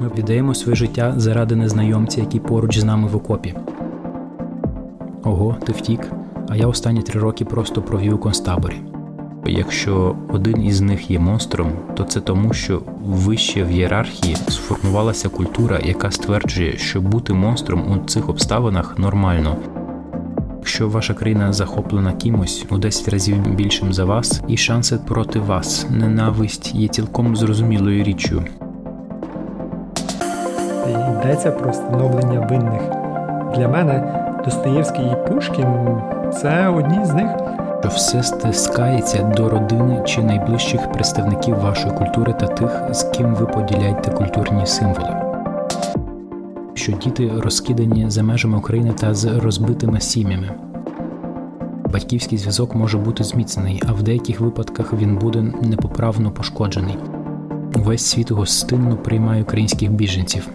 Ми віддаємо своє життя заради незнайомця, який поруч з нами в окопі. Ого, ти втік, а я останні три роки просто провів у концтаборі. Якщо один із них є монстром, то це тому, що вище в ієрархії сформувалася культура, яка стверджує, що бути монстром у цих обставинах нормально. Якщо ваша країна захоплена кимось у 10 разів більшим за вас, і шанси проти вас, ненависть є цілком зрозумілою річчю. Йдеться про встановлення винних. Для мене Достоєвський і Пушкін це одні з них. Що все стискається до родини чи найближчих представників вашої культури та тих, з ким ви поділяєте культурні символи. Що діти розкидані за межами України та з розбитими сім'ями. Батьківський зв'язок може бути зміцнений, а в деяких випадках він буде непоправно пошкоджений. Весь світ гостинно приймає українських біженців.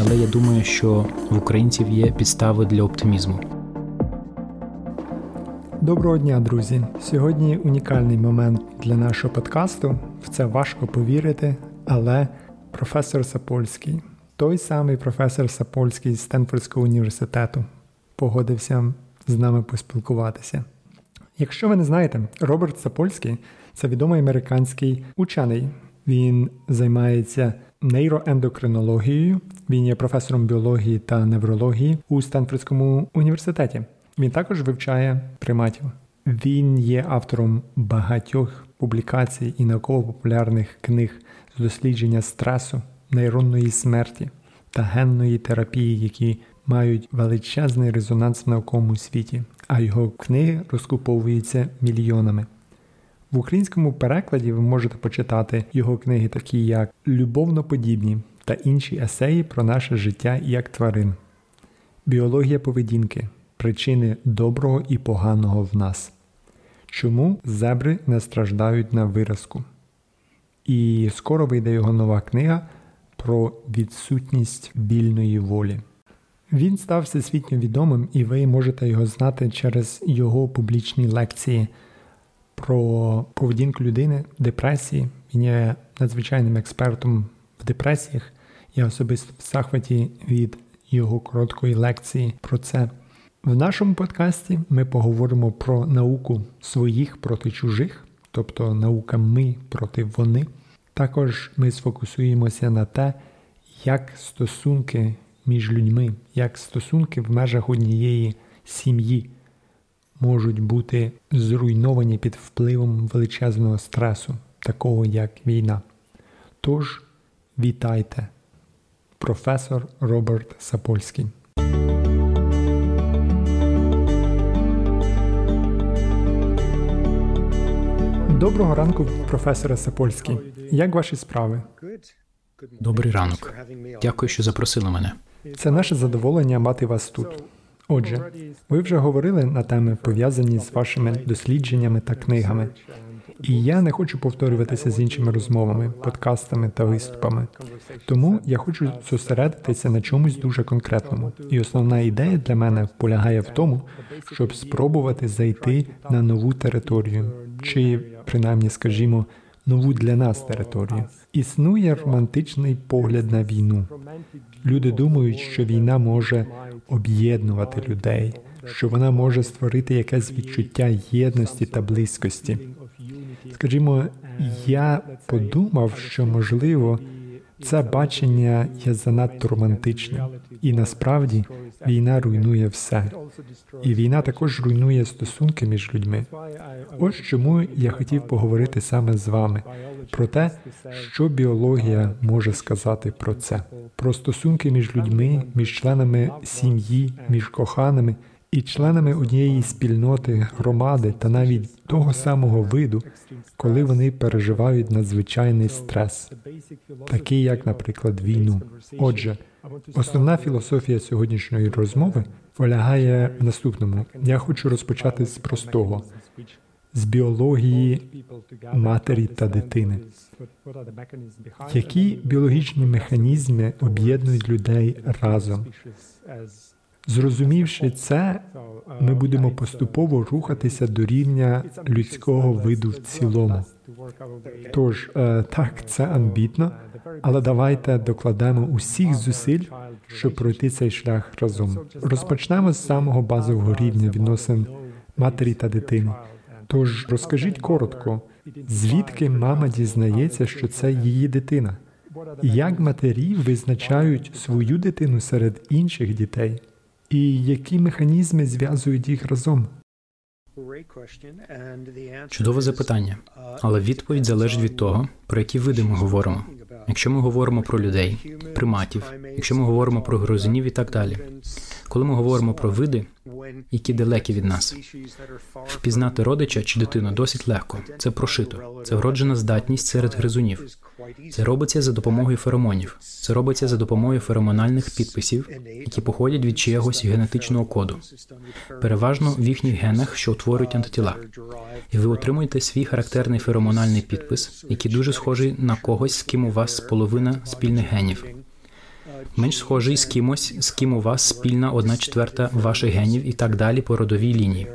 Але я думаю, що в українців є підстави для оптимізму. Доброго дня, друзі! Сьогодні унікальний момент для нашого подкасту. В це важко повірити, але професор Сапольський, той самий професор Сапольський з Стенфордського університету, погодився з нами поспілкуватися. Якщо ви не знаєте, Роберт Сапольський це відомий американський учений. Він займається нейроендокринологією. Він є професором біології та неврології у Стенфордському університеті. Він також вивчає приматів. Він є автором багатьох публікацій і науково-популярних книг з дослідження стресу, нейронної смерті та генної терапії, які мають величезний резонанс в науковому світі, а його книги розкуповуються мільйонами. В українському перекладі ви можете почитати його книги, такі як Любовноподібні та інші есеї про наше життя як тварин, Біологія поведінки, причини доброго і поганого в нас. Чому зебри не страждають на виразку? І скоро вийде його нова книга про відсутність вільної волі. Він став всесвітньо відомим, і ви можете його знати через його публічні лекції про поведінку людини, в депресії. Він є надзвичайним експертом в депресіях. Я особисто в захваті від його короткої лекції про це. В нашому подкасті ми поговоримо про науку своїх проти чужих, тобто наука ми проти вони. Також ми сфокусуємося на те, як стосунки між людьми, як стосунки в межах однієї сім'ї можуть бути зруйновані під впливом величезного стресу, такого як війна. Тож, вітайте, професор Роберт Сапольський. Доброго ранку, професоре Сапольський. Як ваші справи? Добрий ранок. Дякую, що запросили мене. Це наше задоволення мати вас тут. Отже, ви вже говорили на теми, пов'язані з вашими дослідженнями та книгами. І я не хочу повторюватися з іншими розмовами, подкастами та виступами. Тому я хочу зосередитися на чомусь дуже конкретному. І основна ідея для мене полягає в тому, щоб спробувати зайти на нову територію, чи принаймні, скажімо, нову для нас територію. Існує романтичний погляд на війну. Люди думають, що війна може об'єднувати людей, що вона може створити якесь відчуття єдності та близькості. Скажімо, я подумав, що можливо це бачення є занадто романтичним, і насправді війна руйнує все. І війна також руйнує стосунки між людьми. Ось чому я хотів поговорити саме з вами про те, що біологія може сказати про це, про стосунки між людьми, між членами сім'ї, між коханими і членами однієї спільноти, громади та навіть того самого виду, коли вони переживають надзвичайний стрес, такий як, наприклад, війну. Отже, основна філософія сьогоднішньої розмови полягає в наступному. Я хочу розпочати з простого. З біології матері та дитини. Які біологічні механізми об'єднують людей разом? Зрозумівши це, ми будемо поступово рухатися до рівня людського виду в цілому. Тож е, так, це амбітно, але давайте докладемо усіх зусиль, щоб пройти цей шлях разом. Розпочнемо з самого базового рівня відносин матері та дитини. Тож розкажіть коротко, звідки мама дізнається, що це її дитина, і як матері визначають свою дитину серед інших дітей, і які механізми зв'язують їх разом? Чудове запитання, але відповідь залежить від того, про які види ми говоримо. Якщо ми говоримо про людей, приматів, якщо ми говоримо про грозинів і так далі. Коли ми говоримо про види, які далекі від нас, впізнати родича чи дитину досить легко. Це прошито, це вроджена здатність серед гризунів. Це робиться за допомогою феромонів. Це робиться за допомогою феромональних підписів, які походять від чиєгось генетичного коду, переважно в їхніх генах, що утворюють антитіла. І ви отримуєте свій характерний феромональний підпис, який дуже схожий на когось, з ким у вас половина спільних генів. Менш схожий з кимось, з ким у вас спільна одна четверта ваших генів і так далі по родовій лінії.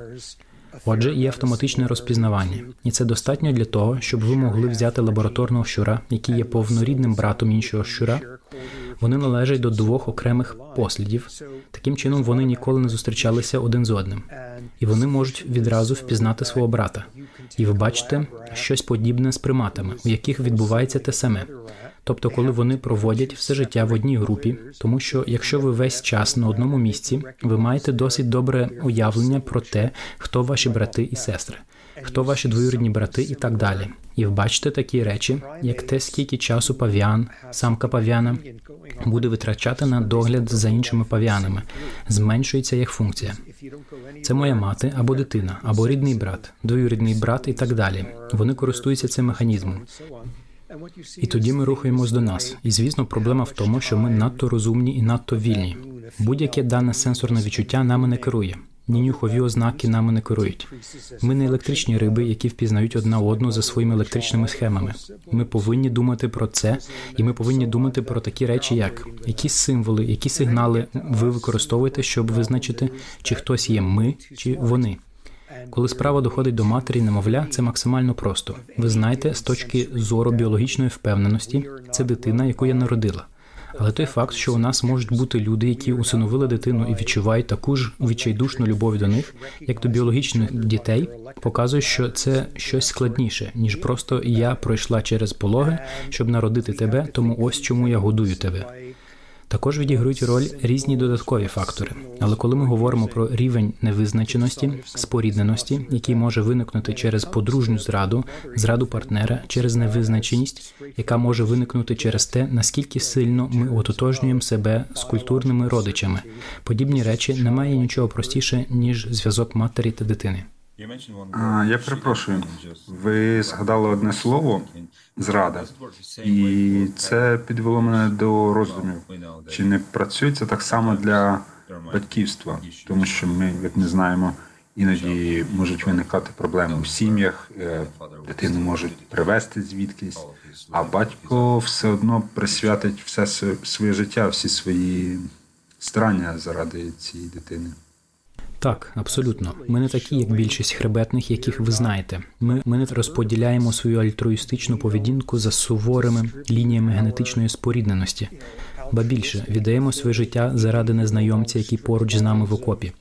Отже, є автоматичне розпізнавання, і це достатньо для того, щоб ви могли взяти лабораторного щура, який є повнорідним братом іншого щура. Вони належать до двох окремих послідів. Таким чином вони ніколи не зустрічалися один з одним, і вони можуть відразу впізнати свого брата. І ви бачите щось подібне з приматами, у яких відбувається те саме. Тобто, коли вони проводять все життя в одній групі, тому що якщо ви весь час на одному місці, ви маєте досить добре уявлення про те, хто ваші брати і сестри, хто ваші двоюрідні брати і так далі. І бачите такі речі, як те, скільки часу пав'ян, самка пав'яна буде витрачати на догляд за іншими пав'янами, зменшується їх функція. Це моя мати або дитина, або рідний брат, двоюрідний брат і так далі. Вони користуються цим механізмом. І тоді ми рухаємось до нас. І звісно, проблема в тому, що ми надто розумні і надто вільні. Будь-яке дане сенсорне відчуття нами не керує. Ні нюхові ознаки нами не керують. Ми не електричні риби, які впізнають одна одну за своїми електричними схемами. Ми повинні думати про це, і ми повинні думати про такі речі, як які символи, які сигнали ви використовуєте, щоб визначити, чи хтось є ми, чи вони. Коли справа доходить до матері, немовля, це максимально просто. Ви знаєте, з точки зору біологічної впевненості, це дитина, яку я народила. Але той факт, що у нас можуть бути люди, які усиновили дитину і відчувають таку ж відчайдушну любов до них, як до біологічних дітей, показує, що це щось складніше, ніж просто я пройшла через пологи, щоб народити тебе, тому ось чому я годую тебе. Також відіграють роль різні додаткові фактори. Але коли ми говоримо про рівень невизначеності, спорідненості, який може виникнути через подружню зраду, зраду партнера, через невизначеність, яка може виникнути через те, наскільки сильно ми ототожнюємо себе з культурними родичами, подібні речі немає нічого простіше ніж зв'язок матері та дитини. А, Я перепрошую. Ви згадали одне слово зрада, і це підвело мене до роздумів. Чи не працює це так само для батьківства? Тому що ми, як не знаємо, іноді можуть виникати проблеми у сім'ях, е, дитину можуть привезти звідкись, а батько все одно присвятить все своє життя, всі свої старання заради цієї дитини. Так, абсолютно. Ми не такі, як більшість хребетних, яких ви знаєте. Ми, ми не розподіляємо свою альтруїстичну поведінку за суворими лініями генетичної спорідненості, ба більше віддаємо своє життя заради незнайомця, який поруч з нами в окопі.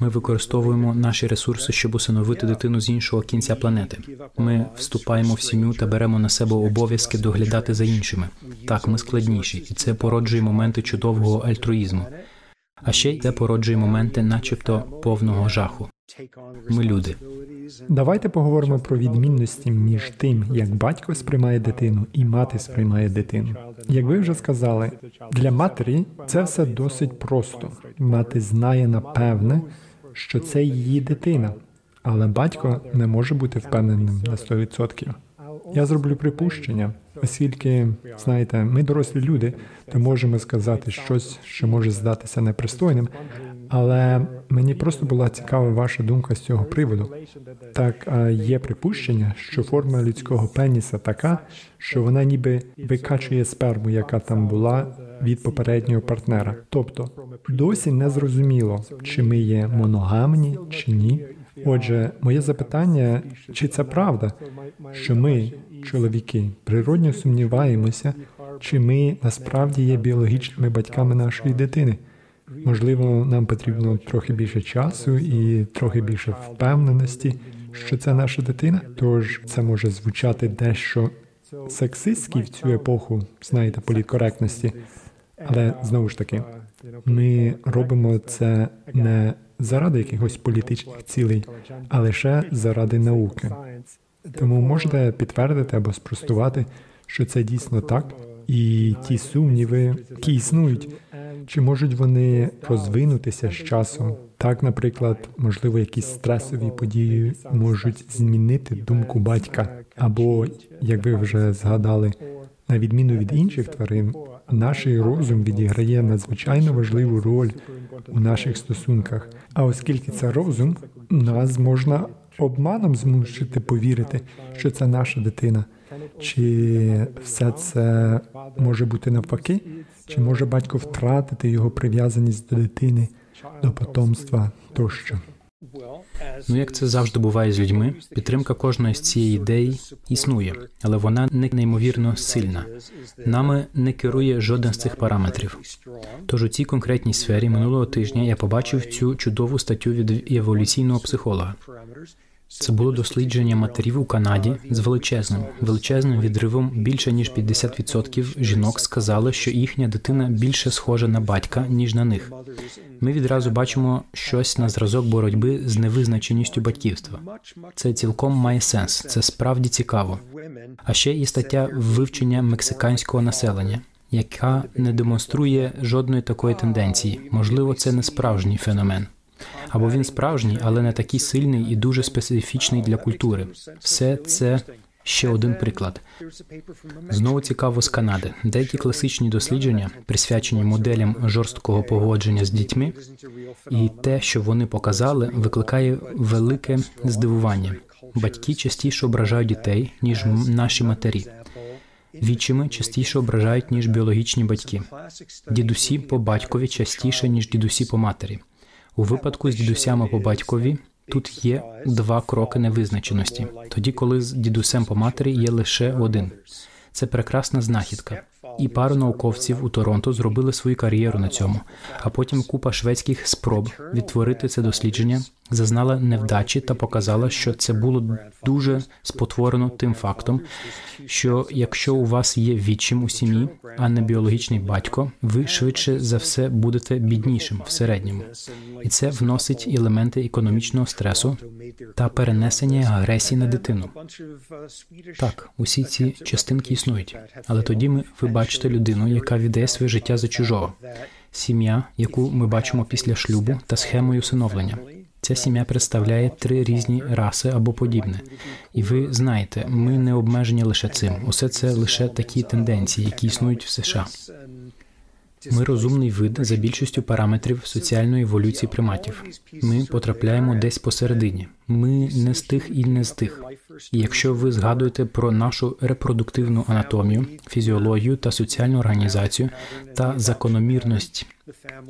Ми використовуємо наші ресурси, щоб усиновити дитину з іншого кінця планети. Ми вступаємо в сім'ю та беремо на себе обов'язки доглядати за іншими. Так, ми складніші, і це породжує моменти чудового альтруїзму. А ще й це породжує моменти, начебто, повного жаху. Ми люди. Давайте поговоримо про відмінності між тим, як батько сприймає дитину і мати сприймає дитину. Як ви вже сказали, для матері це все досить просто. Мати знає напевне, що це її дитина, але батько не може бути впевненим на 100%. Я зроблю припущення, оскільки знаєте, ми дорослі люди, то можемо сказати щось, що може здатися непристойним. Але мені просто була цікава ваша думка з цього приводу. Так є припущення, що форма людського пеніса така, що вона ніби викачує сперму, яка там була від попереднього партнера. Тобто досі не зрозуміло, чи ми є моногамні чи ні. Отже, моє запитання, чи це правда, що ми, чоловіки, природньо сумніваємося, чи ми насправді є біологічними батьками нашої дитини? Можливо, нам потрібно трохи більше часу і трохи більше впевненості, що це наша дитина. Тож це може звучати дещо сексистськи в цю епоху, знаєте, політкоректності. Але знову ж таки, ми робимо це не заради якихось політичних цілей, а лише заради науки. Тому можете підтвердити або спростувати, що це дійсно так, і ті сумніви, які існують, чи можуть вони розвинутися з часом? Так, наприклад, можливо, якісь стресові події можуть змінити думку батька, або як ви вже згадали, на відміну від інших тварин, наш розум відіграє надзвичайно важливу роль у наших стосунках. А оскільки це розум, нас можна обманом змусити повірити, що це наша дитина. Чи все це може бути навпаки? Чи може батько втратити його прив'язаність до дитини, до потомства тощо? Ну, як це завжди буває з людьми, підтримка кожної з цієї ідеї існує, але вона не неймовірно сильна. Нами не керує жоден з цих параметрів. Тож у цій конкретній сфері минулого тижня я побачив цю чудову статтю від еволюційного психолога. Це було дослідження матерів у Канаді з величезним величезним відривом. Більше ніж 50% жінок сказали, що їхня дитина більше схожа на батька ніж на них. Ми відразу бачимо щось на зразок боротьби з невизначеністю батьківства. Це цілком має сенс. Це справді цікаво. А ще є стаття вивчення мексиканського населення. Яка не демонструє жодної такої тенденції, можливо, це не справжній феномен. Або він справжній, але не такий сильний і дуже специфічний для культури. Все це ще один приклад. Знову цікаво з Канади. Деякі класичні дослідження, присвячені моделям жорсткого погодження з дітьми, і те, що вони показали, викликає велике здивування. Батьки частіше ображають дітей ніж наші матері. Вічими частіше ображають ніж біологічні батьки. Дідусі по батькові частіше ніж дідусі по матері. У випадку з дідусями по батькові тут є два кроки невизначеності, тоді коли з дідусем по матері є лише один. Це прекрасна знахідка і пару науковців у Торонто зробили свою кар'єру на цьому. А потім купа шведських спроб відтворити це дослідження зазнала невдачі та показала, що це було дуже спотворено тим фактом, що якщо у вас є відчим у сім'ї, а не біологічний батько, ви швидше за все будете біднішим в середньому, і це вносить елементи економічного стресу та перенесення агресії на дитину. Так, усі ці частинки існують, але тоді ми ви бачите людину, яка віддає своє життя за чужого, сім'я, яку ми бачимо після шлюбу та схемою усиновлення. Ця сім'я представляє три різні раси або подібне. І ви знаєте, ми не обмежені лише цим. Усе це лише такі тенденції, які існують в США. Ми розумний вид за більшістю параметрів соціальної еволюції приматів. Ми потрапляємо десь посередині. Ми не з тих і не з тих. Якщо ви згадуєте про нашу репродуктивну анатомію, фізіологію та соціальну організацію та закономірність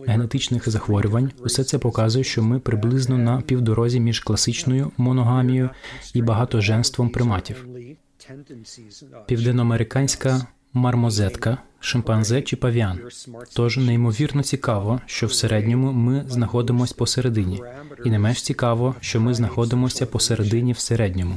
генетичних захворювань, усе це показує, що ми приблизно на півдорозі між класичною моногамією і багатоженством приматів. Південноамериканська мармозетка, шимпанзе чи павіан. Тож неймовірно цікаво, що в середньому ми знаходимося посередині, і не менш цікаво, що ми знаходимося посередині в середньому.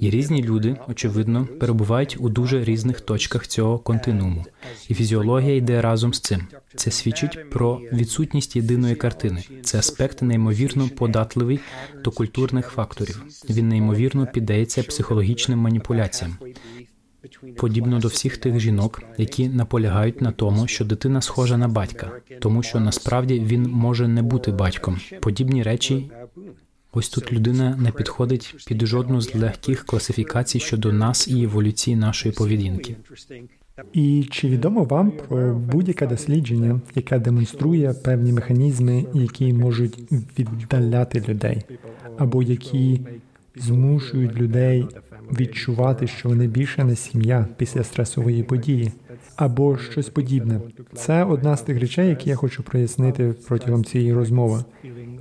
І різні люди, очевидно, перебувають у дуже різних точках цього континууму, і фізіологія йде разом з цим. Це свідчить про відсутність єдиної картини. Це аспект неймовірно податливий до культурних факторів. Він неймовірно піддається психологічним маніпуляціям подібно до всіх тих жінок, які наполягають на тому, що дитина схожа на батька, тому що насправді він може не бути батьком. Подібні речі Ось тут людина не підходить під жодну з легких класифікацій щодо нас і еволюції нашої поведінки. І чи відомо вам про будь-яке дослідження, яке демонструє певні механізми, які можуть віддаляти людей, або які змушують людей відчувати, що вони більше не сім'я після стресової події, або щось подібне? Це одна з тих речей, які я хочу прояснити протягом цієї розмови.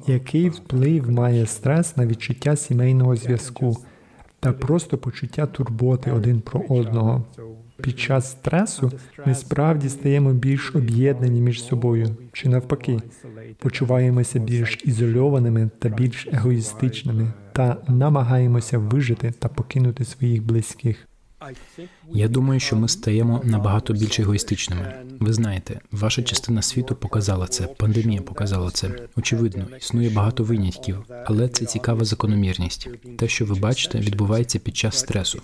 Який вплив має стрес на відчуття сімейного зв'язку та просто почуття турботи один про одного? Під час стресу ми справді стаємо більш об'єднані між собою, чи навпаки, почуваємося більш ізольованими та більш егоїстичними, та намагаємося вижити та покинути своїх близьких. Я думаю, що ми стаємо набагато більш егоїстичними. Ви знаєте, ваша частина світу показала це, пандемія показала це. Очевидно, існує багато винятків, але це цікава закономірність. Те, що ви бачите, відбувається під час стресу.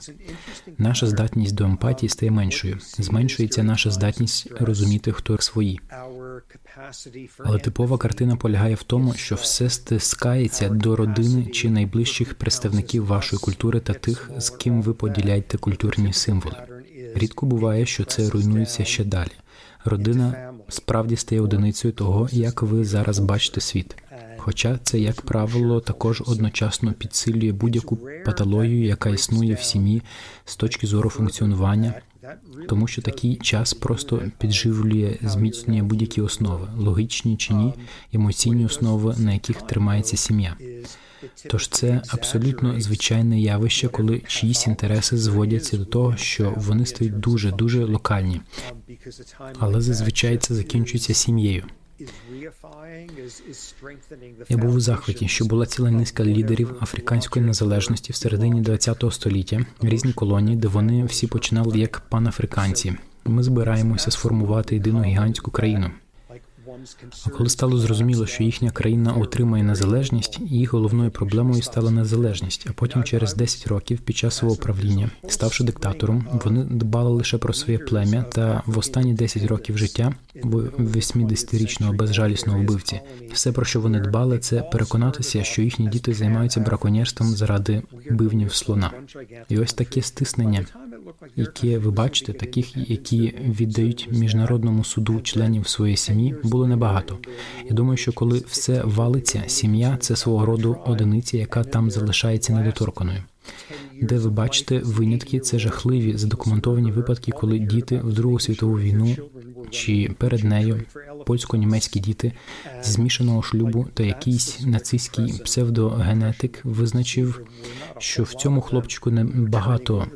Наша здатність до емпатії стає меншою. Зменшується наша здатність розуміти, хто свої. Але типова картина полягає в тому, що все стискається до родини чи найближчих представників вашої культури та тих, з ким ви поділяєте культурні символи. Рідко буває, що це руйнується ще далі. Родина справді стає одиницею того, як ви зараз бачите світ. Хоча це, як правило, також одночасно підсилює будь-яку патологію, яка існує в сім'ї з точки зору функціонування, тому що такий час просто підживлює, зміцнює будь-які основи, логічні чи ні, емоційні основи, на яких тримається сім'я. Тож це абсолютно звичайне явище, коли чиїсь інтереси зводяться до того, що вони стають дуже дуже локальні, але зазвичай це закінчується сім'єю. Я був у захваті, що була ціла низка лідерів африканської незалежності в середині ХХ століття, різні колонії, де вони всі починали як панафриканці. Ми збираємося сформувати єдину гігантську країну. А коли стало зрозуміло, що їхня країна отримає незалежність, їх головною проблемою стала незалежність. А потім, через 10 років, під час свого правління, ставши диктатором, вони дбали лише про своє плем'я. Та в останні 10 років життя в 80-річного безжалісного вбивці, все про що вони дбали, це переконатися, що їхні діти займаються браконьєрством заради бивнів слона. І ось таке стиснення які ви бачите, таких, які віддають міжнародному суду членів своєї сім'ї, було небагато. Я думаю, що коли все валиться, сім'я це свого роду одиниця, яка там залишається недоторканою. Де ви бачите винятки, це жахливі задокументовані випадки, коли діти в Другу світову війну чи перед нею польсько-німецькі діти зі змішаного шлюбу та якийсь нацистський псевдогенетик визначив, що в цьому хлопчику не багато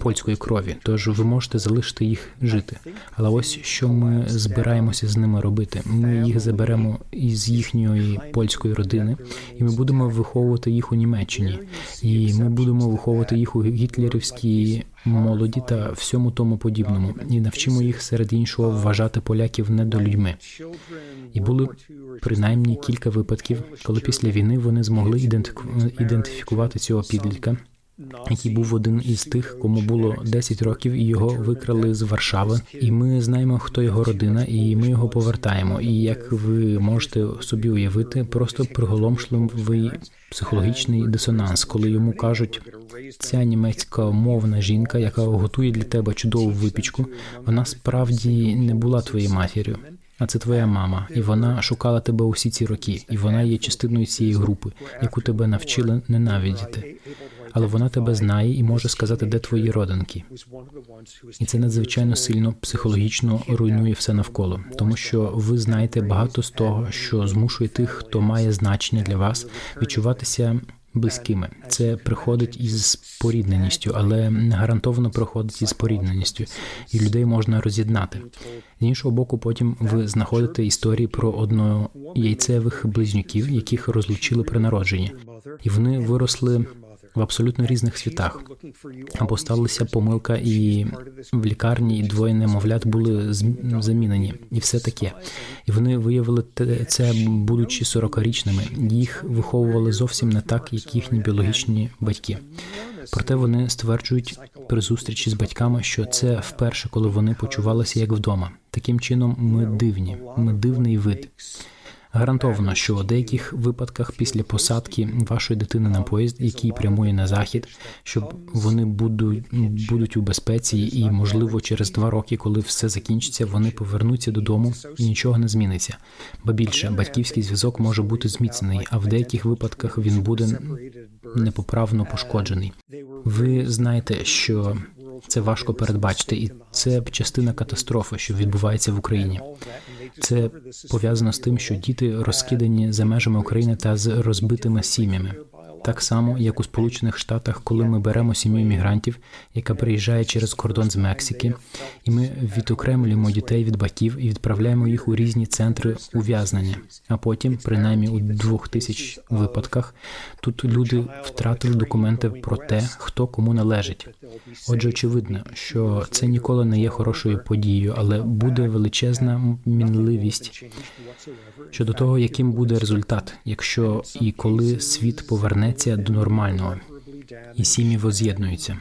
польської крові, тож ви можете залишити їх жити. Але ось що ми збираємося з ними робити. Ми їх заберемо із їхньої польської родини, і ми будемо виховувати їх у Німеччині, і ми будемо виховувати їх у гітлерівській молоді та всьому тому подібному, і навчимо їх серед іншого вважати поляків недолюдьми. І були принаймні кілька випадків, коли після війни вони змогли ідентифікувати цього підлітка який був один із тих, кому було 10 років, і його викрали з Варшави. І ми знаємо, хто його родина, і ми його повертаємо. І як ви можете собі уявити, просто приголомшливий психологічний дисонанс, коли йому кажуть, ця німецька мовна жінка, яка готує для тебе чудову випічку, вона справді не була твоєю матір'ю. А це твоя мама, і вона шукала тебе усі ці роки, і вона є частиною цієї групи, яку тебе навчили ненавидіти але вона тебе знає і може сказати, де твої родинки. І це надзвичайно сильно психологічно руйнує все навколо, тому що ви знаєте багато з того, що змушує тих, хто має значення для вас, відчуватися. Близькими це приходить із спорідненістю, але не гарантовано проходить із спорідненістю, і людей можна роз'єднати. З іншого боку, потім ви знаходите історії про однояйцевих близнюків, яких розлучили при народженні, і вони виросли в абсолютно різних світах. Або сталася помилка, і в лікарні і двоє немовлят були замінені, і все таке. І вони виявили це, будучи 40-річними. Їх виховували зовсім не так, як їхні біологічні батьки. Проте вони стверджують при зустрічі з батьками, що це вперше, коли вони почувалися як вдома. Таким чином, ми дивні, ми дивний вид. Гарантовано, що у деяких випадках після посадки вашої дитини на поїзд, який прямує на захід, щоб вони будуть будуть у безпеці, і можливо через два роки, коли все закінчиться, вони повернуться додому і нічого не зміниться. Ба більше батьківський зв'язок може бути зміцнений, а в деяких випадках він буде непоправно пошкоджений. Ви знаєте, що це важко передбачити, і це частина катастрофи, що відбувається в Україні. Це пов'язано з тим, що діти розкидані за межами України та з розбитими сім'ями так само, як у Сполучених Штатах, коли ми беремо сім'ю мігрантів, яка приїжджає через кордон з Мексики, і ми відокремлюємо дітей від батьків і відправляємо їх у різні центри ув'язнення. А потім, принаймні у двох тисяч випадках, тут люди втратили документи про те, хто кому належить. Отже, очевидно, що це ніколи не є хорошою подією, але буде величезна мінливість щодо того, яким буде результат, якщо і коли світ повернеться до нормального, і сім'ї воз'єднуються.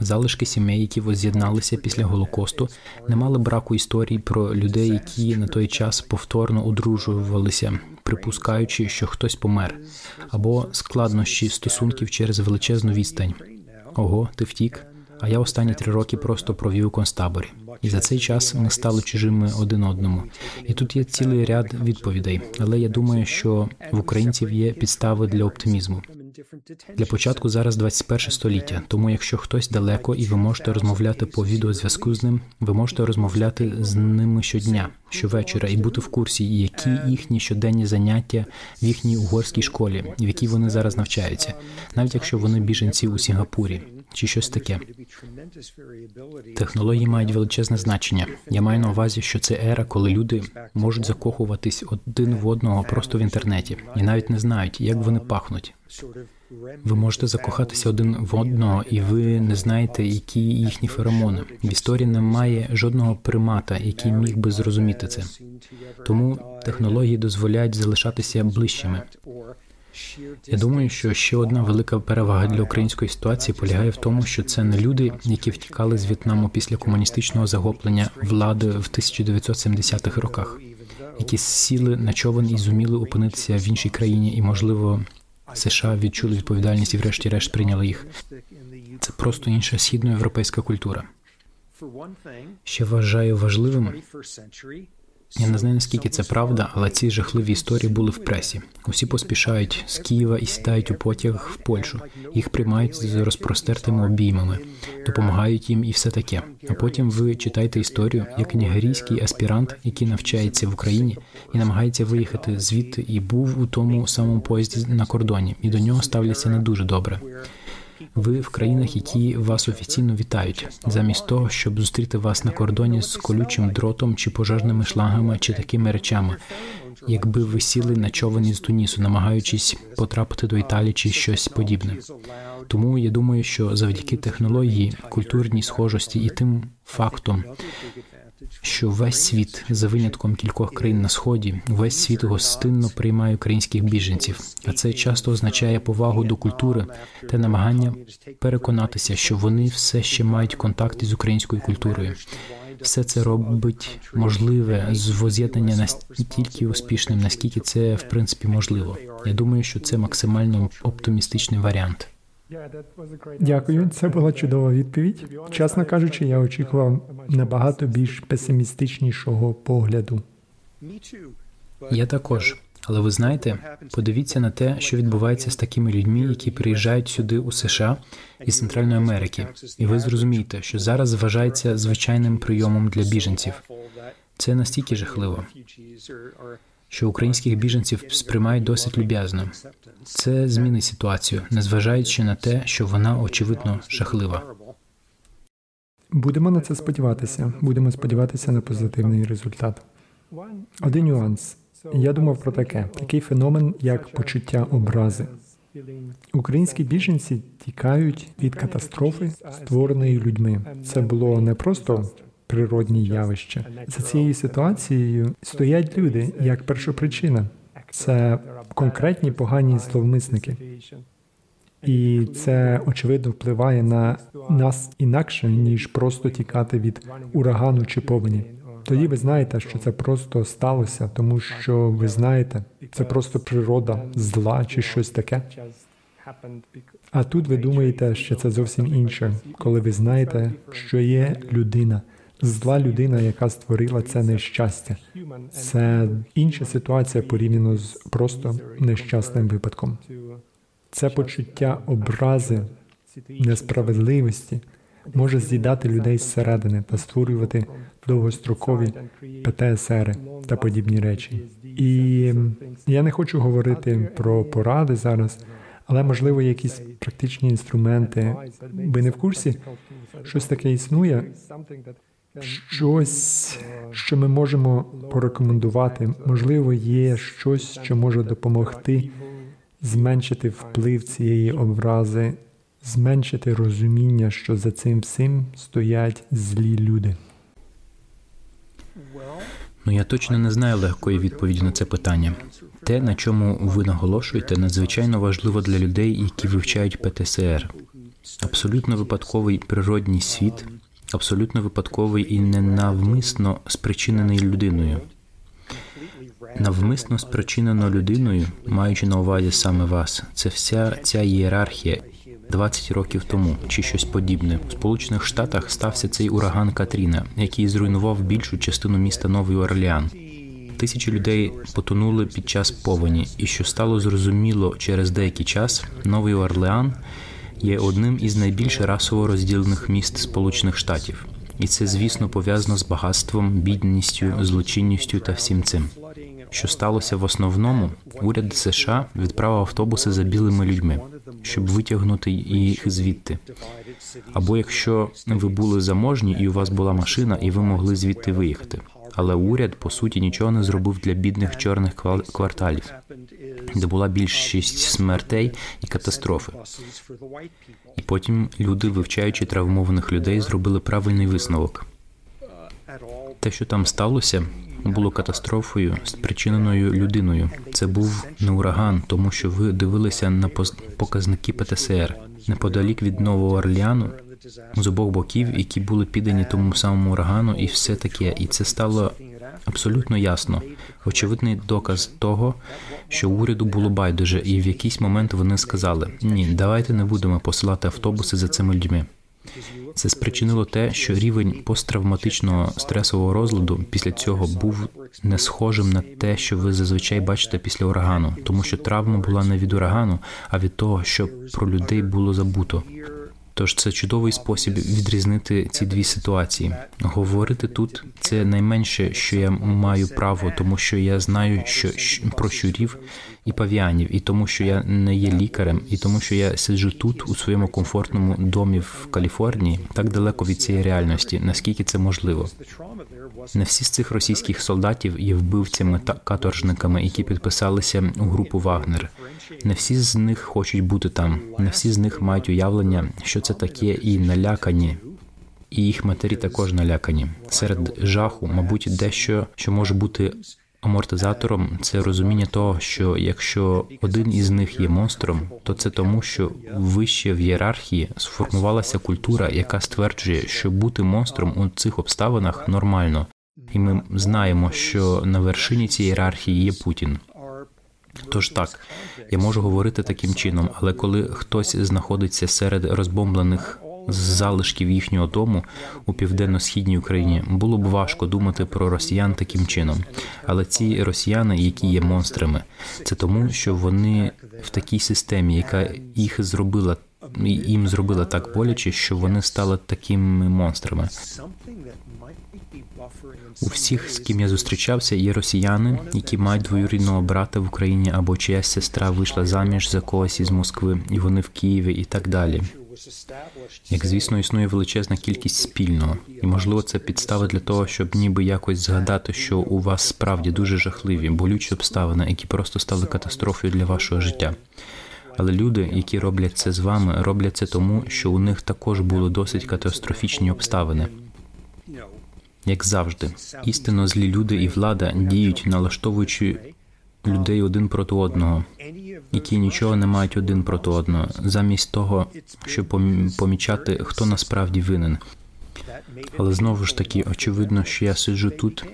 Залишки сімей, які воз'єдналися після голокосту, не мали браку історій про людей, які на той час повторно одружувалися, припускаючи, що хтось помер, або складнощі стосунків через величезну відстань. Ого, ти втік. А я останні три роки просто провів у концтаборі. І за цей час ми стали чужими один одному. І тут є цілий ряд відповідей. Але я думаю, що в українців є підстави для оптимізму. Для початку зараз 21 століття. Тому, якщо хтось далеко і ви можете розмовляти по відеозв'язку з ним, ви можете розмовляти з ними щодня, щовечора, і бути в курсі, які їхні щоденні заняття в їхній угорській школі, в якій вони зараз навчаються, навіть якщо вони біженці у Сінгапурі чи щось таке. Технології мають величезне значення. Я маю на увазі, що це ера, коли люди можуть закохуватись один в одного просто в інтернеті і навіть не знають, як вони пахнуть. Ви можете закохатися один в одного, і ви не знаєте, які їхні феромони. В історії немає жодного примата, який міг би зрозуміти це. Тому технології дозволяють залишатися ближчими. Я думаю, що ще одна велика перевага для української ситуації полягає в тому, що це не люди, які втікали з В'єтнаму після комуністичного захоплення влади в 1970-х роках, які сіли на човен і зуміли опинитися в іншій країні, і можливо США відчули відповідальність і, врешті-решт, прийняли їх. Це просто інша східноєвропейська культура. Ще вважаю важливим я не знаю наскільки це правда, але ці жахливі історії були в пресі. Усі поспішають з Києва і сідають у потяг в Польщу. Їх приймають з розпростертими обіймами, допомагають їм і все таке. А потім ви читаєте історію, як нігерійський аспірант, який навчається в Україні і намагається виїхати звідти, і був у тому самому поїзді на кордоні, і до нього ставляться не дуже добре. Ви в країнах, які вас офіційно вітають, замість того, щоб зустріти вас на кордоні з колючим дротом чи пожежними шлагами чи такими речами, якби ви сіли на човені з Тунісу, намагаючись потрапити до Італії чи щось подібне. Тому я думаю, що завдяки технології, культурній схожості і тим фактом, що весь світ, за винятком кількох країн на сході, весь світ гостинно приймає українських біженців, а це часто означає повагу до культури та намагання переконатися, що вони все ще мають контакт із українською культурою. Все це робить можливе воз'єднання настільки успішним, наскільки це в принципі можливо. Я думаю, що це максимально оптимістичний варіант. Дякую, це була чудова відповідь. Чесно кажучи, я очікував набагато більш песимістичнішого погляду. Я також. Але ви знаєте, подивіться на те, що відбувається з такими людьми, які приїжджають сюди у США із Центральної Америки, і ви зрозумієте, що зараз вважається звичайним прийомом для біженців. Це настільки жахливо що українських біженців сприймають досить люб'язно. Це змінить ситуацію, незважаючи на те, що вона очевидно жахлива. Будемо на це сподіватися. Будемо сподіватися на позитивний результат. Один нюанс. Я думав про таке: такий феномен, як почуття образи. Українські біженці тікають від катастрофи, створеної людьми. Це було не просто природні явища. За цією ситуацією стоять люди як першопричина. Це конкретні погані зловмисники. І це очевидно впливає на нас інакше ніж просто тікати від урагану чи повені. тоді ви знаєте, що це просто сталося, тому що ви знаєте, це просто природа зла чи щось таке. А тут ви думаєте, що це зовсім інше, коли ви знаєте, що є людина, зла людина, яка створила це нещастя. Це інша ситуація порівняно з просто нещасним випадком. Це почуття образи, несправедливості може з'їдати людей зсередини та створювати довгострокові ПТСР та подібні речі. І я не хочу говорити про поради зараз, але можливо якісь практичні інструменти. Ви не в курсі? Щось таке існує. Щось, що ми можемо порекомендувати, можливо, є щось, що може допомогти зменшити вплив цієї образи, зменшити розуміння, що за цим всім стоять злі люди. Ну я точно не знаю легкої відповіді на це питання. Те, на чому ви наголошуєте, надзвичайно важливо для людей, які вивчають ПТСР. Абсолютно випадковий природній світ, абсолютно випадковий і ненавмисно спричинений людиною. Навмисно спричинено людиною, маючи на увазі саме вас, це вся ця ієрархія 20 років тому чи щось подібне. В Сполучених Штатах стався цей ураган Катріна, який зруйнував більшу частину міста Новий Орлеан. Тисячі людей потонули під час повені, і що стало зрозуміло через деякий час, Новий Орлеан є одним із найбільш расово розділених міст Сполучених Штатів, і це, звісно, пов'язано з багатством, бідністю, злочинністю та всім цим. Що сталося в основному, уряд США відправив автобуси за білими людьми, щоб витягнути їх звідти. Або якщо ви були заможні і у вас була машина, і ви могли звідти виїхати. Але уряд по суті нічого не зробив для бідних чорних кварталів, де була більшість смертей і катастрофи. І потім люди, вивчаючи травмованих людей, зробили правильний висновок. Те, що там сталося, було катастрофою, спричиненою людиною. Це був не ураган, тому що ви дивилися на показники ПТСР неподалік від Нового Орлеану, з обох боків, які були піддані тому самому урагану, і все таке. І це стало абсолютно ясно. Очевидний доказ того, що уряду було байдуже, і в якийсь момент вони сказали: ні, давайте не будемо посилати автобуси за цими людьми. Це спричинило те, що рівень посттравматичного стресового розладу після цього був не схожим на те, що ви зазвичай бачите після урагану, тому що травма була не від урагану, а від того, що про людей було забуто. Тож це чудовий спосіб відрізнити ці дві ситуації. Говорити тут це найменше, що я маю право, тому що я знаю, що про щурів і павіанів, і тому, що я не є лікарем, і тому, що я сиджу тут у своєму комфортному домі в Каліфорнії, так далеко від цієї реальності, наскільки це можливо. Не всі з цих російських солдатів є вбивцями та каторжниками, які підписалися у групу Вагнер. Не всі з них хочуть бути там, не всі з них мають уявлення, що це таке, і налякані. І їх матері також налякані. Серед жаху, мабуть, дещо, що може бути амортизатором, це розуміння того, що якщо один із них є монстром, то це тому, що вище в ієрархії сформувалася культура, яка стверджує, що бути монстром у цих обставинах нормально, і ми знаємо, що на вершині цієї ієрархії є Путін. Тож так, я можу говорити таким чином, але коли хтось знаходиться серед розбомблених з залишків їхнього дому у південно-східній Україні, було б важко думати про росіян таким чином. Але ці росіяни, які є монстрами, це тому, що вони в такій системі, яка їх зробила їм зробила так боляче, що вони стали такими монстрами. У всіх, з ким я зустрічався, є росіяни, які мають двоюрідного брата в Україні або чиясь сестра вийшла заміж за когось із Москви, і вони в Києві, і так далі. Як звісно, існує величезна кількість спільного, і можливо це підстава для того, щоб ніби якось згадати, що у вас справді дуже жахливі, болючі обставини, які просто стали катастрофою для вашого життя. Але люди, які роблять це з вами, роблять це тому, що у них також були досить катастрофічні обставини. Як завжди, істинно злі люди і влада діють, налаштовуючи людей один проти одного, які нічого не мають один проти одного, замість того, щоб помічати, хто насправді винен. Але знову ж таки, очевидно, що я сиджу тут.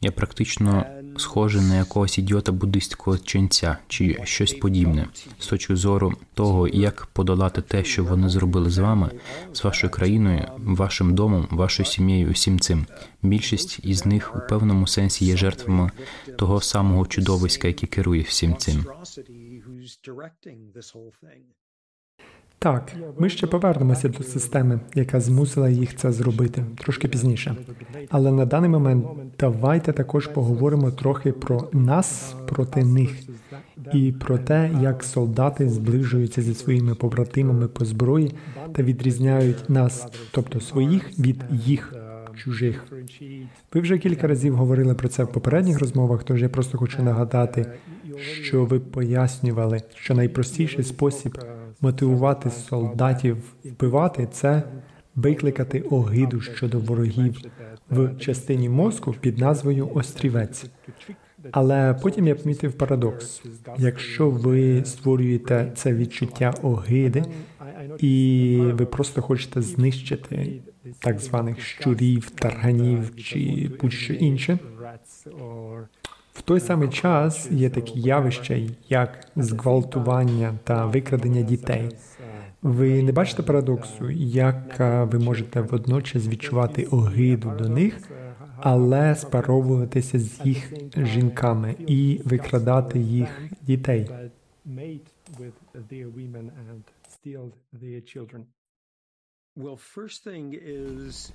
Я практично схожий на якогось ідіота буддистського ченця чи щось подібне з точки зору того, як подолати те, що вони зробили з вами, з вашою країною, вашим домом, вашою сім'єю, усім цим. Більшість із них у певному сенсі є жертвами того самого чудовиська, яке керує всім цим. Так, ми ще повернемося до системи, яка змусила їх це зробити трошки пізніше. Але на даний момент давайте також поговоримо трохи про нас проти них і про те, як солдати зближуються зі своїми побратимами по зброї та відрізняють нас, тобто своїх, від їх чужих. Ви вже кілька разів говорили про це в попередніх розмовах, тож я просто хочу нагадати, що ви пояснювали, що найпростіший спосіб мотивувати солдатів вбивати це викликати огиду щодо ворогів в частині мозку під назвою Острівець. Але потім я помітив парадокс: якщо ви створюєте це відчуття огиди, і ви просто хочете знищити так званих щурів, тарганів чи будь-що інше. В той самий час є такі явища, як зґвалтування та викрадення дітей. Ви не бачите парадоксу, як ви можете водночас відчувати огиду до них, але спаровуватися з їх жінками і викрадати їх дітей.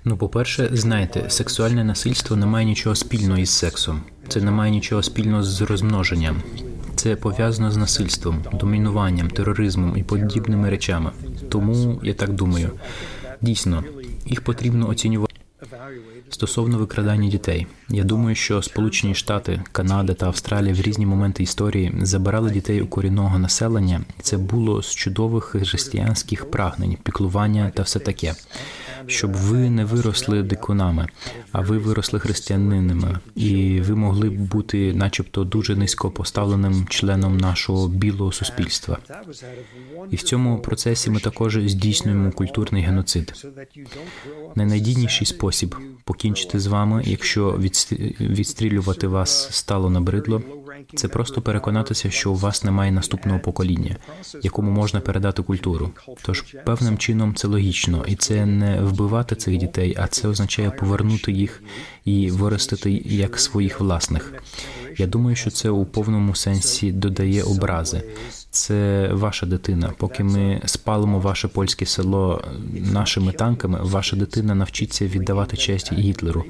Ну, по-перше, знаєте, сексуальне насильство не має нічого спільного із сексом. Це не має нічого спільного з розмноженням. Це пов'язано з насильством, домінуванням, тероризмом і подібними речами. Тому я так думаю. Дійсно, їх потрібно оцінювати. Стосовно викрадання дітей, я думаю, що Сполучені Штати, Канада та Австралія в різні моменти історії забирали дітей у корінного населення, це було з чудових християнських прагнень, піклування та все таке щоб ви не виросли дикунами, а ви виросли християнинами, і ви могли б бути, начебто, дуже низько поставленим членом нашого білого суспільства. І в цьому процесі ми також здійснюємо культурний геноцид. Найнадійніший спосіб покінчити з вами, якщо відстрілювати вас стало набридло. Це просто переконатися, що у вас немає наступного покоління, якому можна передати культуру. Тож певним чином це логічно, і це не вбивати цих дітей, а це означає повернути їх і виростити як своїх власних. Я думаю, що це у повному сенсі додає образи. Це ваша дитина. Поки ми спалимо ваше польське село нашими танками, ваша дитина навчиться віддавати честь Гітлеру.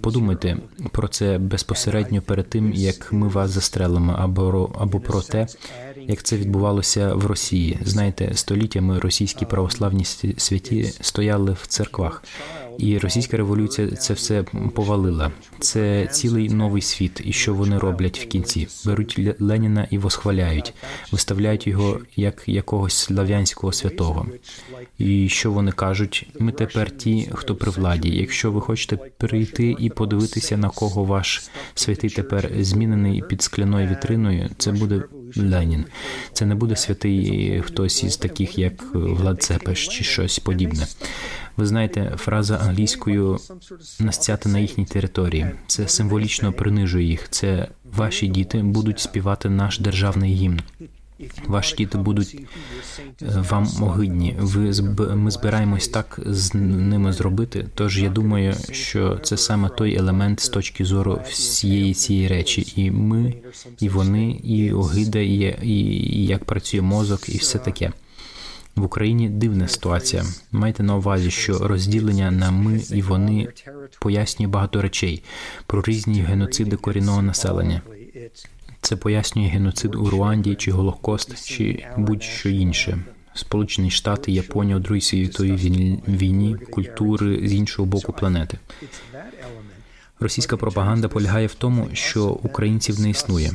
Подумайте про це безпосередньо перед тим, як ми вас застрелимо, або або про те, як це відбувалося в Росії. Знаєте, століттями російські православні святі стояли в церквах. І російська революція це все повалила. Це цілий новий світ. І що вони роблять в кінці? Беруть Леніна і восхваляють, виставляють його як якогось слав'янського святого. І що вони кажуть? Ми тепер ті, хто при владі. Якщо ви хочете прийти і подивитися на кого ваш святий тепер змінений під скляною вітриною, це буде Ленін. Це не буде святий хтось із таких, як Влад Цепеш чи щось подібне. Ви знаєте, фраза англійською настяти на їхній території. Це символічно принижує їх. Це ваші діти будуть співати наш державний гімн. Ваші діти будуть е, вам огидні. Ви ми збираємось так з ними зробити. Тож я думаю, що це саме той елемент з точки зору всієї цієї речі, і ми, і вони, і огида, і, і, і як працює мозок, і все таке. В Україні дивна ситуація. Майте на увазі, що розділення на ми і вони пояснює багато речей про різні геноциди корінного населення. Це пояснює геноцид у Руанді чи Голокост, чи будь-що інше. Сполучені Штати, Японія у Другій світовій війні, культури з іншого боку планети. Російська пропаганда полягає в тому, що українців не існує.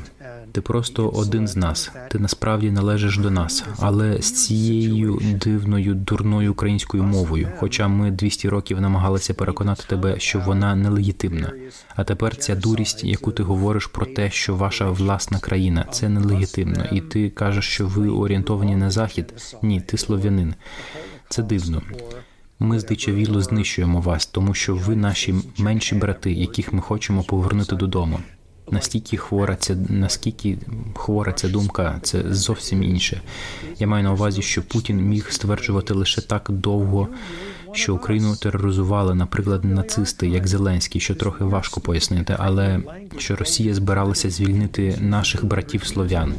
Ти просто один з нас. Ти насправді належиш до нас, але з цією дивною дурною українською мовою. Хоча ми 200 років намагалися переконати тебе, що вона нелегітимна. А тепер ця дурість, яку ти говориш про те, що ваша власна країна це нелегітимно, і ти кажеш, що ви орієнтовані на захід. Ні, ти слов'янин. Це дивно. Ми здичавіло знищуємо вас, тому що ви наші менші брати, яких ми хочемо повернути додому. Настільки хвора ця наскільки хвора ця думка, це зовсім інше. Я маю на увазі, що Путін міг стверджувати лише так довго, що Україну тероризували, наприклад, нацисти, як Зеленський, що трохи важко пояснити, але що Росія збиралася звільнити наших братів слов'ян.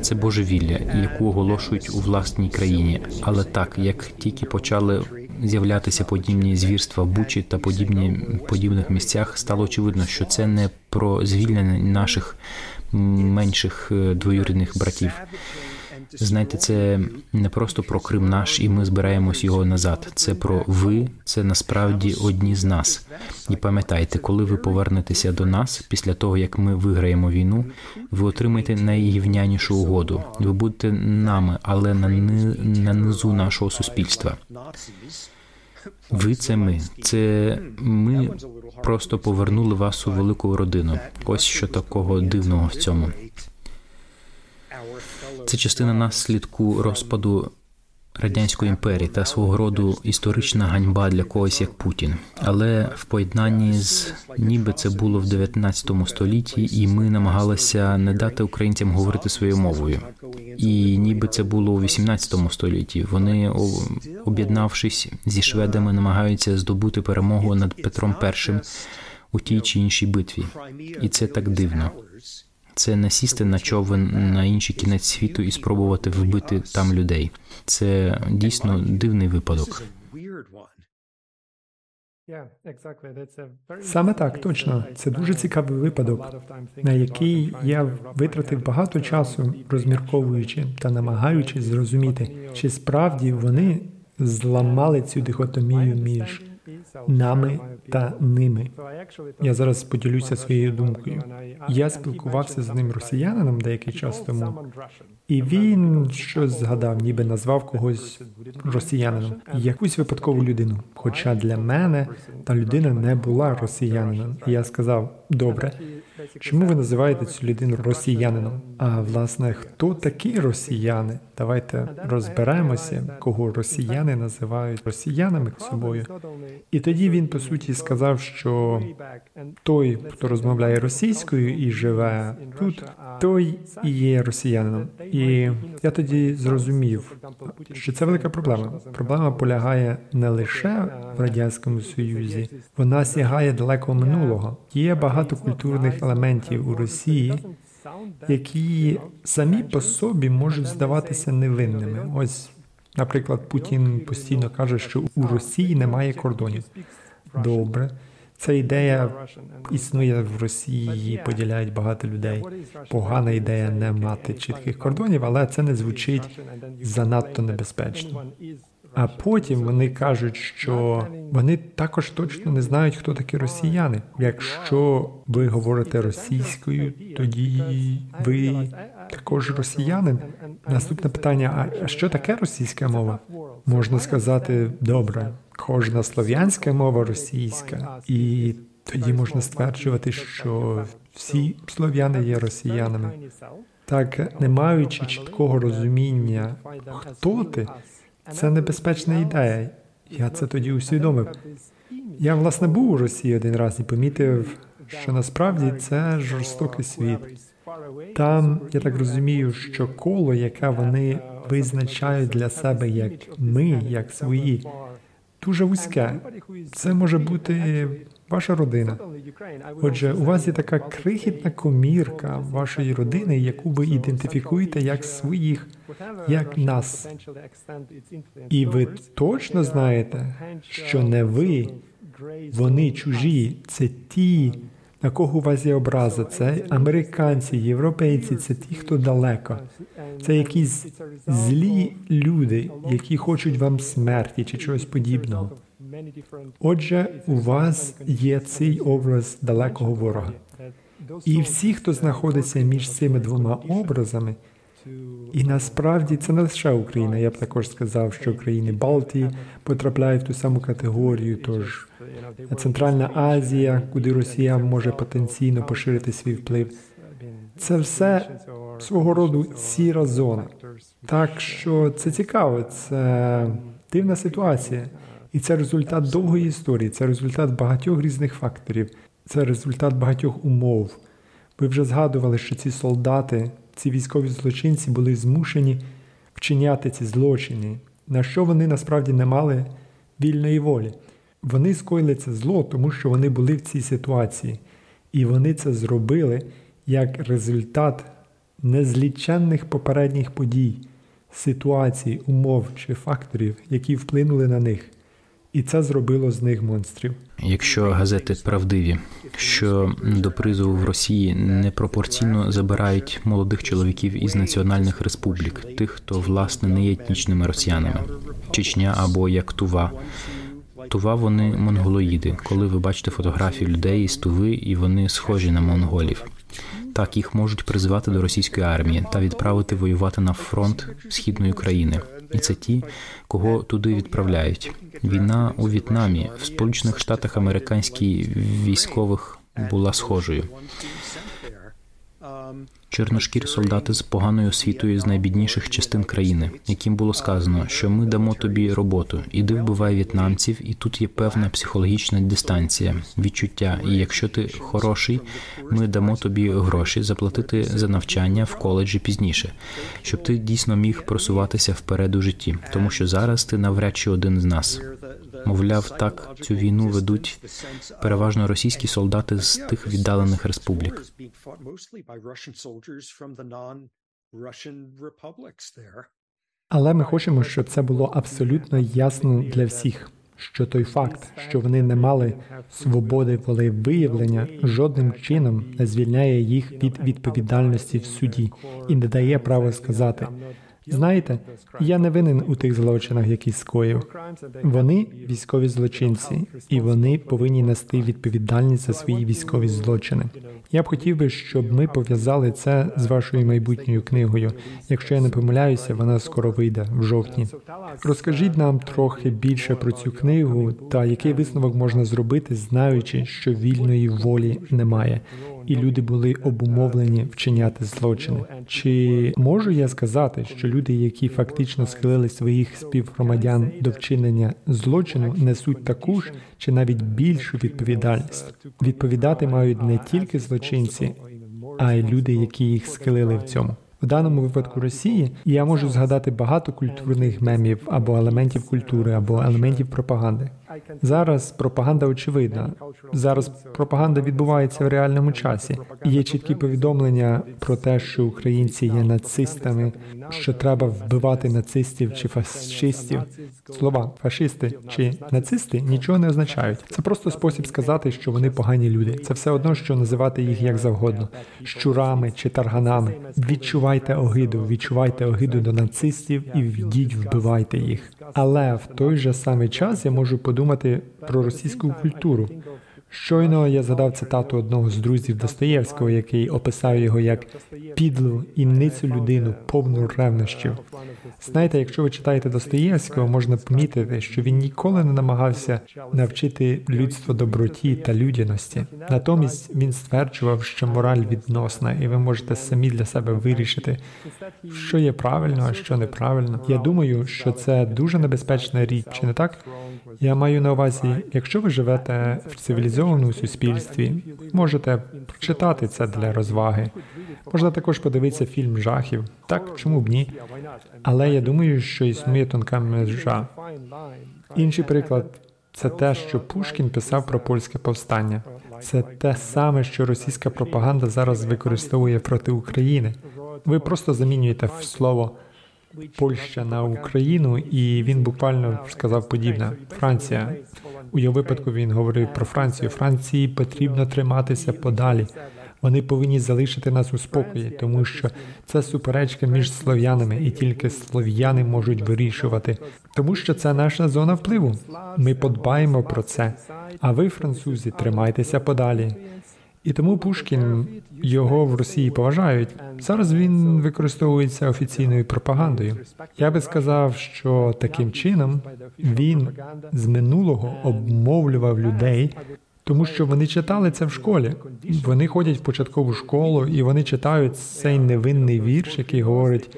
Це божевілля, яку оголошують у власній країні. Але так, як тільки почали з'являтися подібні звірства в Бучі та подібні подібних місцях, стало очевидно, що це не про звільнення наших менших е, двоюрідних братів. Знаєте, це не просто про Крим наш, і ми збираємось його назад. Це про ви, це насправді одні з нас. І пам'ятайте, коли ви повернетеся до нас після того, як ми виграємо війну, ви отримаєте найгівнянішу угоду. Ви будете нами, але на ни, на низу нашого суспільства. Ви це ми. Це ми просто повернули вас у велику родину. Ось що такого дивного в цьому. Це частина наслідку розпаду радянської імперії та свого роду історична ганьба для когось як Путін. Але в поєднанні з ніби це було в 19 столітті, і ми намагалися не дати українцям говорити своєю мовою. І ніби це було у 18 столітті. Вони об'єднавшись зі шведами, намагаються здобути перемогу над Петром І у тій чи іншій битві, і це так дивно. Це не сісти на човен на інший кінець світу і спробувати вбити там людей. Це дійсно дивний випадок. Саме так, точно. Це дуже цікавий випадок, на який я витратив багато часу, розмірковуючи та намагаючись зрозуміти, чи справді вони зламали цю дихотомію між нами та ними. Я зараз поділюся своєю думкою. Я спілкувався з ним росіянином деякий час тому, і він щось згадав, ніби назвав когось росіянином, якусь випадкову людину. Хоча для мене та людина не була росіянином. І я сказав: добре, чому ви називаєте цю людину росіянином? А власне, хто такі росіяни? Давайте розберемося, кого росіяни називають росіянами собою. І тоді він по суті сказав, що той, хто розмовляє російською і живе тут, той і є росіянином. І я тоді зрозумів, що це велика проблема. Проблема полягає не лише в радянському союзі, вона сягає далеко минулого. Є багато культурних елементів у Росії. Які самі по собі можуть здаватися невинними. Ось, наприклад, Путін постійно каже, що у Росії немає кордонів. Добре, ця ідея існує в Росії, її поділяють багато людей. Погана ідея не мати чітких кордонів, але це не звучить занадто небезпечно. А потім вони кажуть, що вони також точно не знають, хто такі росіяни. Якщо ви говорите російською, тоді ви також росіянин. Наступне питання: а що таке російська мова? Можна сказати добре, кожна слов'янська мова російська, і тоді можна стверджувати, що всі слов'яни є росіянами. Так, не маючи чіткого розуміння, хто ти. Це небезпечна ідея. Я це тоді усвідомив. Я, власне, був у Росії один раз і помітив, що насправді це жорстокий світ. Там я так розумію, що коло, яке вони визначають для себе як ми, як свої, дуже вузьке. Це може бути ваша родина. Отже, у вас є така крихітна комірка вашої родини, яку ви ідентифікуєте як своїх, як нас. І ви точно знаєте, що не ви, вони чужі, це ті. На кого у вас є образа? Це американці, європейці, це ті, хто далеко. Це якісь злі люди, які хочуть вам смерті чи чогось подібного. Отже, у вас є цей образ далекого ворога. І всі, хто знаходиться між цими двома образами, і насправді це не лише Україна. Я б також сказав, що країни Балтії потрапляють в ту саму категорію. Тож Центральна Азія, куди Росія може потенційно поширити свій вплив, це все свого роду сіра зона. Так що це цікаво, це дивна ситуація. І це результат довгої історії, це результат багатьох різних факторів, це результат багатьох умов. Ви вже згадували, що ці солдати, ці військові злочинці були змушені вчиняти ці злочини, на що вони насправді не мали вільної волі. Вони скоїли це зло, тому що вони були в цій ситуації, і вони це зробили як результат незліченних попередніх подій, ситуацій, умов чи факторів, які вплинули на них. І це зробило з них монстрів. Якщо газети правдиві, що до призову в Росії непропорційно забирають молодих чоловіків із національних республік, тих, хто власне не є етнічними росіянами, Чечня або як Тува. Тува вони монголоїди. Коли ви бачите фотографії людей із Туви, і вони схожі на монголів. Так їх можуть призивати до російської армії та відправити воювати на фронт східної країни. І це ті, кого туди відправляють. Війна у В'єтнамі в Сполучених Штатах американських військових була схожою. Чорношкірі солдати з поганою освітою з найбідніших частин країни, яким було сказано, що ми дамо тобі роботу, іди вбивай в'єтнамців, і тут є певна психологічна дистанція, відчуття. І якщо ти хороший, ми дамо тобі гроші заплатити за навчання в коледжі пізніше, щоб ти дійсно міг просуватися вперед у житті, тому що зараз ти навряд чи один з нас. Мовляв, так цю війну ведуть переважно російські солдати з тих віддалених республік. Але ми хочемо, щоб це було абсолютно ясно для всіх. Що той факт, що вони не мали свободи волевиявлення, жодним чином не звільняє їх від відповідальності в суді і не дає права сказати Знаєте, я не винен у тих злочинах, які скоїв. Вони військові злочинці, і вони повинні нести відповідальність за свої військові злочини. Я б хотів би, щоб ми пов'язали це з вашою майбутньою книгою. Якщо я не помиляюся, вона скоро вийде в жовтні. Розкажіть нам трохи більше про цю книгу та який висновок можна зробити, знаючи, що вільної волі немає і люди були обумовлені вчиняти злочини. Чи можу я сказати, що люди, які фактично схилили своїх співгромадян до вчинення злочину, несуть таку ж чи навіть більшу відповідальність? Відповідати мають не тільки злочинці, а й люди, які їх схилили в цьому. В даному випадку Росії я можу згадати багато культурних мемів або елементів культури, або елементів пропаганди. Зараз пропаганда очевидна. Зараз пропаганда відбувається в реальному часі. Є чіткі повідомлення про те, що українці є нацистами, що треба вбивати нацистів чи фашистів. Слова фашисти чи нацисти нічого не означають. Це просто спосіб сказати, що вони погані люди. Це все одно, що називати їх як завгодно щурами чи тарганами. Відчувайте огиду, відчувайте огиду до нацистів і війдіть, вбивайте їх. Але в той же самий час я можу подумати про російську культуру. Щойно я згадав цитату одного з друзів Достоєвського, який описав його як підлу інницю людину, повну ревнощів. Знаєте, якщо ви читаєте Достоєвського, можна помітити, що він ніколи не намагався навчити людство доброті та людяності. Натомість він стверджував, що мораль відносна, і ви можете самі для себе вирішити, що є правильно, а що неправильно. Я думаю, що це дуже небезпечна річ, чи не так? Я маю на увазі, якщо ви живете в цивілізованому суспільстві, можете прочитати це для розваги. Можна також подивитися фільм жахів. Так, чому б ні? Але я думаю, що існує тонка межа. Інший приклад це те, що Пушкін писав про польське повстання. Це те саме, що російська пропаганда зараз використовує проти України. Ви просто замінюєте слово Польща на Україну, і він буквально сказав подібне. Франція у його випадку він говорив про Францію. Франції потрібно триматися подалі. Вони повинні залишити нас у спокої, тому що це суперечка між слов'янами, і тільки слов'яни можуть вирішувати, тому що це наша зона впливу. Ми подбаємо про це. А ви, французи, тримайтеся подалі. І тому Пушкін його в Росії поважають. Зараз він використовується офіційною пропагандою. Я би сказав, що таким чином він з минулого обмовлював людей, тому що вони читали це в школі. Вони ходять в початкову школу і вони читають цей невинний вірш, який говорить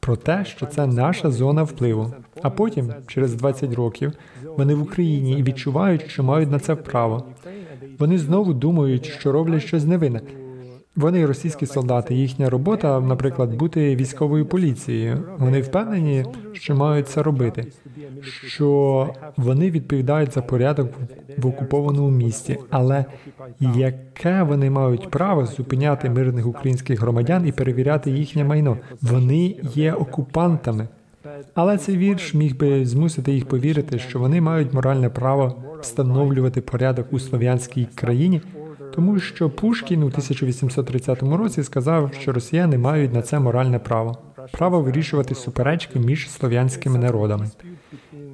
про те, що це наша зона впливу. А потім, через 20 років, вони в Україні і відчувають, що мають на це право. Вони знову думають, що роблять щось невинне. Вони російські солдати. Їхня робота, наприклад, бути військовою поліцією. Вони впевнені, що мають це робити. Що вони відповідають за порядок в окупованому місті, але яке вони мають право зупиняти мирних українських громадян і перевіряти їхнє майно? Вони є окупантами. Але цей вірш міг би змусити їх повірити, що вони мають моральне право встановлювати порядок у слов'янській країні, тому що Пушкін у 1830 році сказав, що росіяни мають на це моральне право право вирішувати суперечки між слов'янськими народами.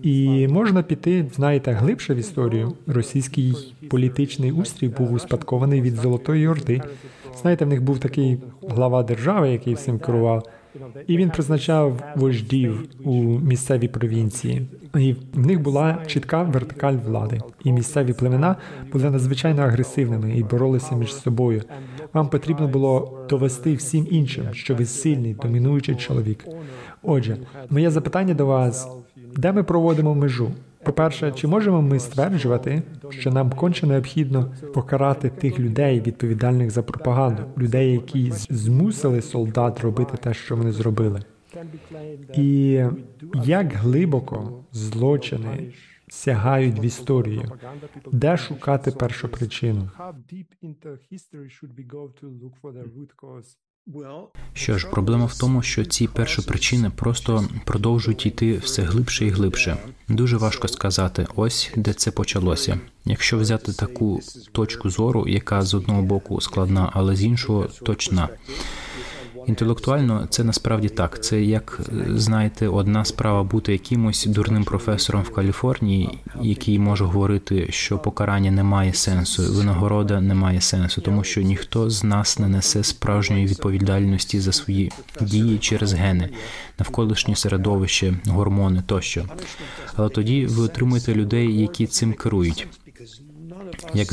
І можна піти, знаєте, глибше в історію. Російський політичний устрій був успадкований від Золотої Орди. Знаєте, в них був такий глава держави, який всім керував. І він призначав вождів у місцевій провінції. І в них була чітка вертикаль влади. І місцеві племена були надзвичайно агресивними і боролися між собою. Вам потрібно було довести всім іншим, що ви сильний, домінуючий чоловік. Отже, моє запитання до вас: де ми проводимо межу? По-перше, чи можемо ми стверджувати, що нам конче необхідно покарати тих людей, відповідальних за пропаганду, людей, які змусили солдат робити те, що вони зробили? І як глибоко злочини сягають в історію, де шукати першу причину? Що ж, проблема в тому, що ці перші причини просто продовжують йти все глибше і глибше. Дуже важко сказати, ось де це почалося. Якщо взяти таку точку зору, яка з одного боку складна, але з іншого точна. Інтелектуально це насправді так. Це як знаєте, одна справа бути якимось дурним професором в Каліфорнії, який може говорити, що покарання не має сенсу, винагорода не має сенсу, тому що ніхто з нас не несе справжньої відповідальності за свої дії через гени, навколишнє середовище, гормони тощо. Але тоді ви отримуєте людей, які цим керують як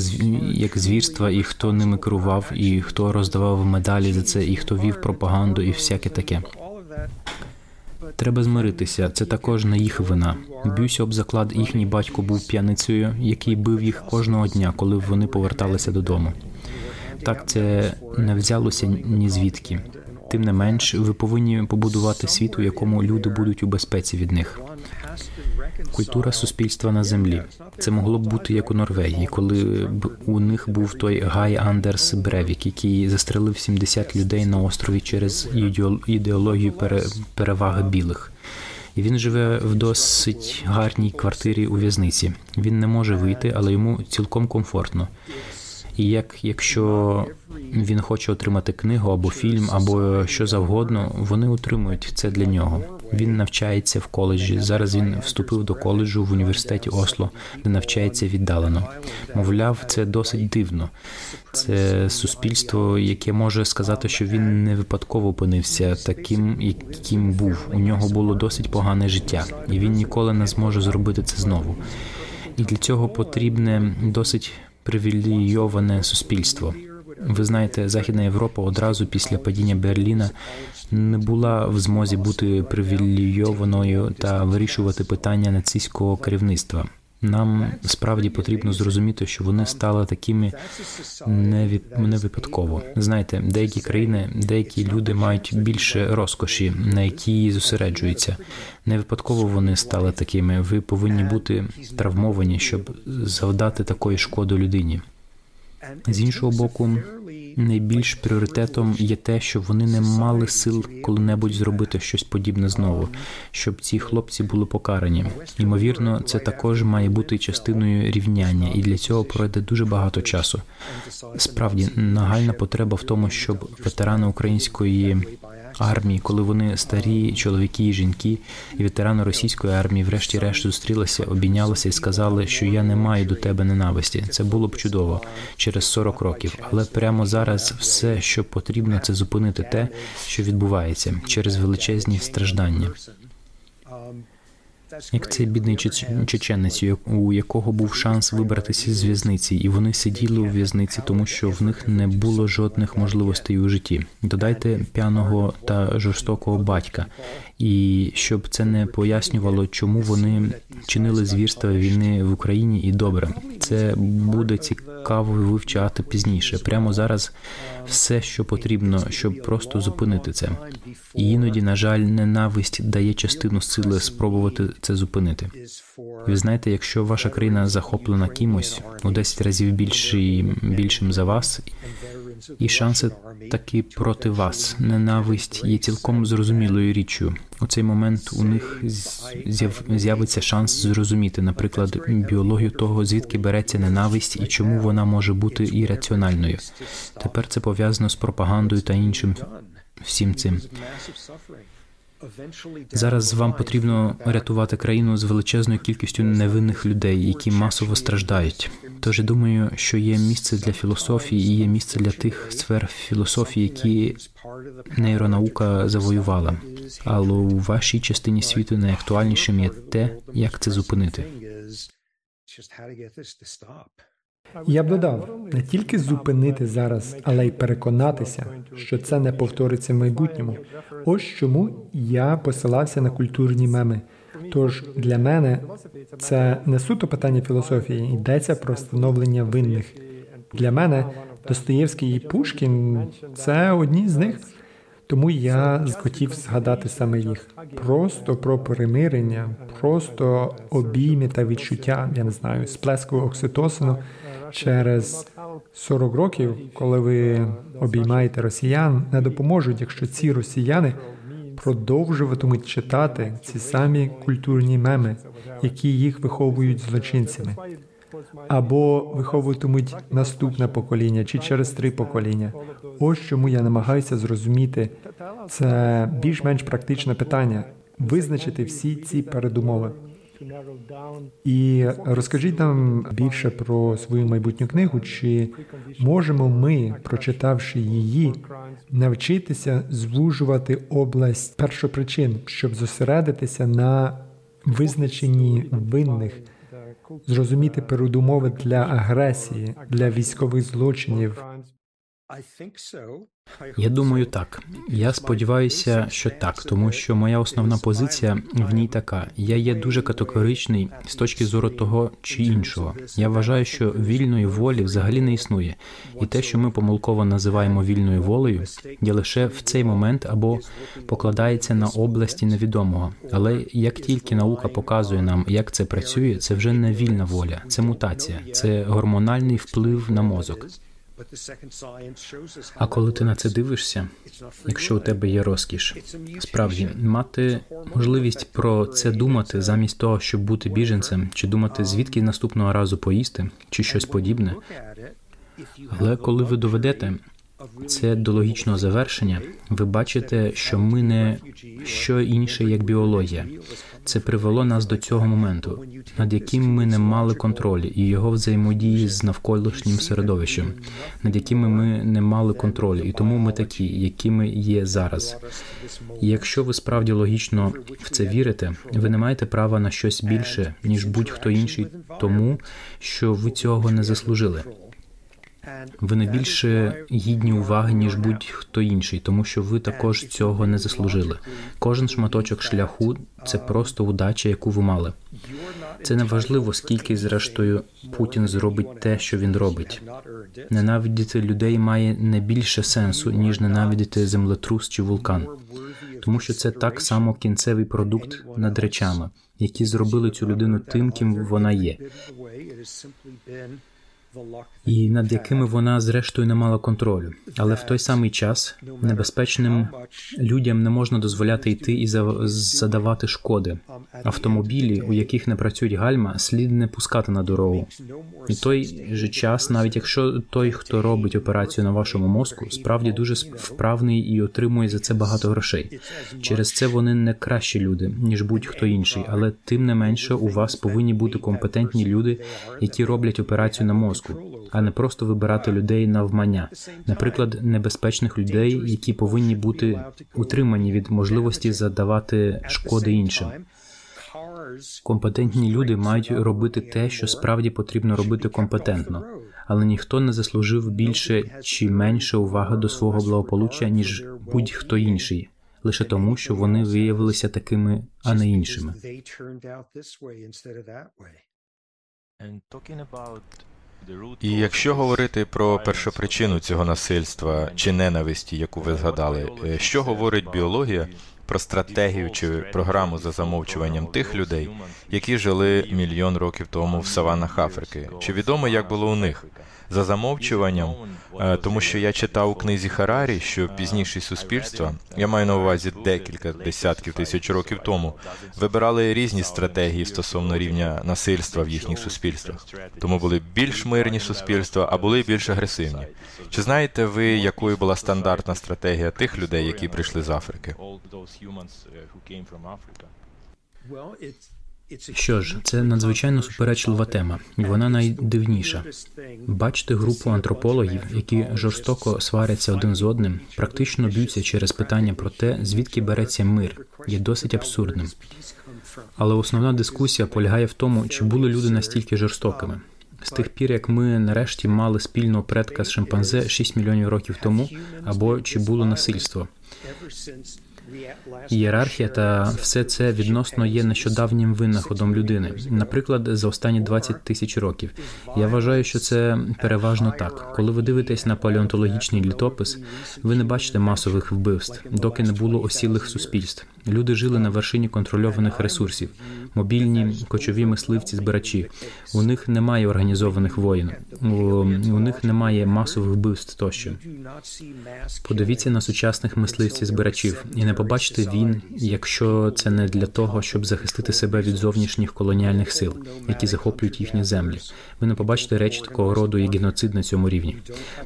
як звірства, і хто ними керував, і хто роздавав медалі за це, і хто вів пропаганду, і всяке таке. Треба змиритися. Це також не їх вина. Б'юся об заклад, їхній батько був п'яницею, який бив їх кожного дня, коли вони поверталися додому. Так це не взялося ні звідки. Тим не менш, ви повинні побудувати світ, у якому люди будуть у безпеці від них. Культура суспільства на землі. Це могло б бути як у Норвегії, коли б у них був той Гай Андерс Бревік, який застрелив 70 людей на острові через ідеологію переваги білих. І він живе в досить гарній квартирі у в'язниці. Він не може вийти, але йому цілком комфортно. І як якщо він хоче отримати книгу або фільм, або що завгодно, вони отримують це для нього. Він навчається в коледжі. Зараз він вступив до коледжу в університеті Осло, де навчається віддалено. Мовляв, це досить дивно. Це суспільство, яке може сказати, що він не випадково опинився таким, яким був. У нього було досить погане життя, і він ніколи не зможе зробити це знову. І для цього потрібне досить привілейоване суспільство. Ви знаєте, Західна Європа одразу після падіння Берліна не була в змозі бути привілейованою та вирішувати питання нацистського керівництва. Нам справді потрібно зрозуміти, що вони стали такими не випадково. Знаєте, деякі країни, деякі люди мають більше розкоші, на які зосереджуються. Не випадково вони стали такими. Ви повинні бути травмовані, щоб завдати такої шкоди людині. З іншого боку, найбільш пріоритетом є те, що вони не мали сил коли-небудь зробити щось подібне знову, щоб ці хлопці були покарані. Ймовірно, це також має бути частиною рівняння, і для цього пройде дуже багато часу. Справді нагальна потреба в тому, щоб ветерани української армії, коли вони старі чоловіки і жінки, і ветерани російської армії, врешті-решт зустрілися, обійнялися і сказали, що я не маю до тебе ненависті. Це було б чудово через 40 років. Але прямо зараз все, що потрібно, це зупинити те, що відбувається через величезні страждання. Як цей бідний чеченець, у якого був шанс вибратися з в'язниці, і вони сиділи у в'язниці, тому що в них не було жодних можливостей у житті. Додайте п'яного та жорстокого батька, і щоб це не пояснювало, чому вони чинили звірства війни в Україні. І добре, це буде цікаво вивчати пізніше. Прямо зараз все, що потрібно, щоб просто зупинити це. І іноді, на жаль, ненависть дає частину сили спробувати це зупинити. Ви знаєте, якщо ваша країна захоплена кимось у 10 разів більший, більшим за вас, і шанси таки проти вас. Ненависть є цілком зрозумілою річчю. У цей момент у них з'явиться шанс зрозуміти, наприклад, біологію того, звідки береться ненависть і чому вона може бути ірраціональною. Тепер це пов'язано з пропагандою та іншим всім цим. Зараз вам потрібно рятувати країну з величезною кількістю невинних людей, які масово страждають. Тож я думаю, що є місце для філософії і є місце для тих сфер філософії, які нейронаука завоювала. Але у вашій частині світу найактуальнішим є те, як це зупинити. Я б додав не тільки зупинити зараз, але й переконатися, що це не повториться в майбутньому. Ось чому я посилався на культурні меми. Тож для мене це не суто питання філософії, йдеться про встановлення винних. Для мене Достоєвський і Пушкін це одні з них. Тому я хотів згадати саме їх. Просто про перемирення, просто обійми та відчуття, я не знаю, сплеску окситоцину через 40 років, коли ви обіймаєте росіян, не допоможуть, якщо ці росіяни продовжуватимуть читати ці самі культурні меми, які їх виховують злочинцями або виховуватимуть наступне покоління чи через три покоління. Ось чому я намагаюся зрозуміти це більш-менш практичне питання визначити всі ці передумови. І розкажіть нам більше про свою майбутню книгу. Чи можемо ми, прочитавши її, навчитися звужувати область першопричин, щоб зосередитися на визначенні винних? зрозуміти передумови для агресії, для військових злочинів. Я думаю, так. Я сподіваюся, що так, тому що моя основна позиція в ній така: я є дуже категоричний з точки зору того чи іншого. Я вважаю, що вільної волі взагалі не існує, і те, що ми помилково називаємо вільною волею, є лише в цей момент або покладається на області невідомого. Але як тільки наука показує нам, як це працює, це вже не вільна воля, це мутація, це гормональний вплив на мозок. А коли ти на це дивишся, якщо у тебе є розкіш, справді мати можливість про це думати замість того, щоб бути біженцем, чи думати звідки наступного разу поїсти, чи щось подібне. Але коли ви доведете, це до логічного завершення. Ви бачите, що ми не що інше, як біологія. Це привело нас до цього моменту, над яким ми не мали контролю, і його взаємодії з навколишнім середовищем, над якими ми не мали контролю, і тому ми такі, якими є зараз. І Якщо ви справді логічно в це вірите, ви не маєте права на щось більше ніж будь-хто інший, тому що ви цього не заслужили. Ви не більше гідні уваги, ніж будь-хто інший, тому що ви також цього не заслужили. Кожен шматочок шляху це просто удача, яку ви мали. Це не важливо, скільки, зрештою, Путін зробить те, що він робить. Ненавидіти людей має не більше сенсу, ніж ненавидіти землетрус чи вулкан, тому що це так само кінцевий продукт над речами, які зробили цю людину тим, ким вона є і над якими вона зрештою не мала контролю. Але в той самий час небезпечним людям не можна дозволяти йти і задавати шкоди. Автомобілі, у яких не працюють гальма, слід не пускати на дорогу. І той же час, навіть якщо той, хто робить операцію на вашому мозку, справді дуже вправний і отримує за це багато грошей. Через це вони не кращі люди ніж будь-хто інший, але тим не менше у вас повинні бути компетентні люди, які роблять операцію на мозку а не просто вибирати людей навмання, наприклад, небезпечних людей, які повинні бути утримані від можливості задавати шкоди іншим. Компетентні люди мають робити те, що справді потрібно робити компетентно, але ніхто не заслужив більше чи менше уваги до свого благополуччя, ніж будь-хто інший, лише тому, що вони виявилися такими, а не іншими. І якщо говорити про першопричину цього насильства чи ненависті, яку ви згадали, е, що говорить біологія про стратегію чи програму за замовчуванням тих людей, які жили мільйон років тому в саванах Африки? Чи відомо, як було у них? За замовчуванням, е, тому що я читав у книзі Харарі, що пізніші суспільства, я маю на увазі декілька десятків тисяч років тому, вибирали різні стратегії стосовно рівня насильства в їхніх суспільствах. Тому були більш мирні суспільства, а були більш агресивні. Чи знаєте ви, якою була стандартна стратегія тих людей, які прийшли з Африки? Що ж, це надзвичайно суперечлива тема, і вона найдивніша. Бачити групу антропологів, які жорстоко сваряться один з одним, практично б'ються через питання про те, звідки береться мир, є досить абсурдним. Але основна дискусія полягає в тому, чи були люди настільки жорстокими. З тих пір, як ми нарешті мали спільного предка з шимпанзе 6 мільйонів років тому, або чи було насильство. Ієрархія та все це відносно є нещодавнім винаходом людини, наприклад, за останні 20 тисяч років. Я вважаю, що це переважно так. Коли ви дивитесь на палеонтологічний літопис, ви не бачите масових вбивств, доки не було осілих суспільств. Люди жили на вершині контрольованих ресурсів, мобільні кочові мисливці, збирачі. У них немає організованих воїн, у них немає масових вбивств тощо. Подивіться на сучасних мисливців збирачів і не побачите він, якщо це не для того, щоб захистити себе від зовнішніх колоніальних сил, які захоплюють їхні землі. Ви не побачите речі такого роду як геноцид на цьому рівні.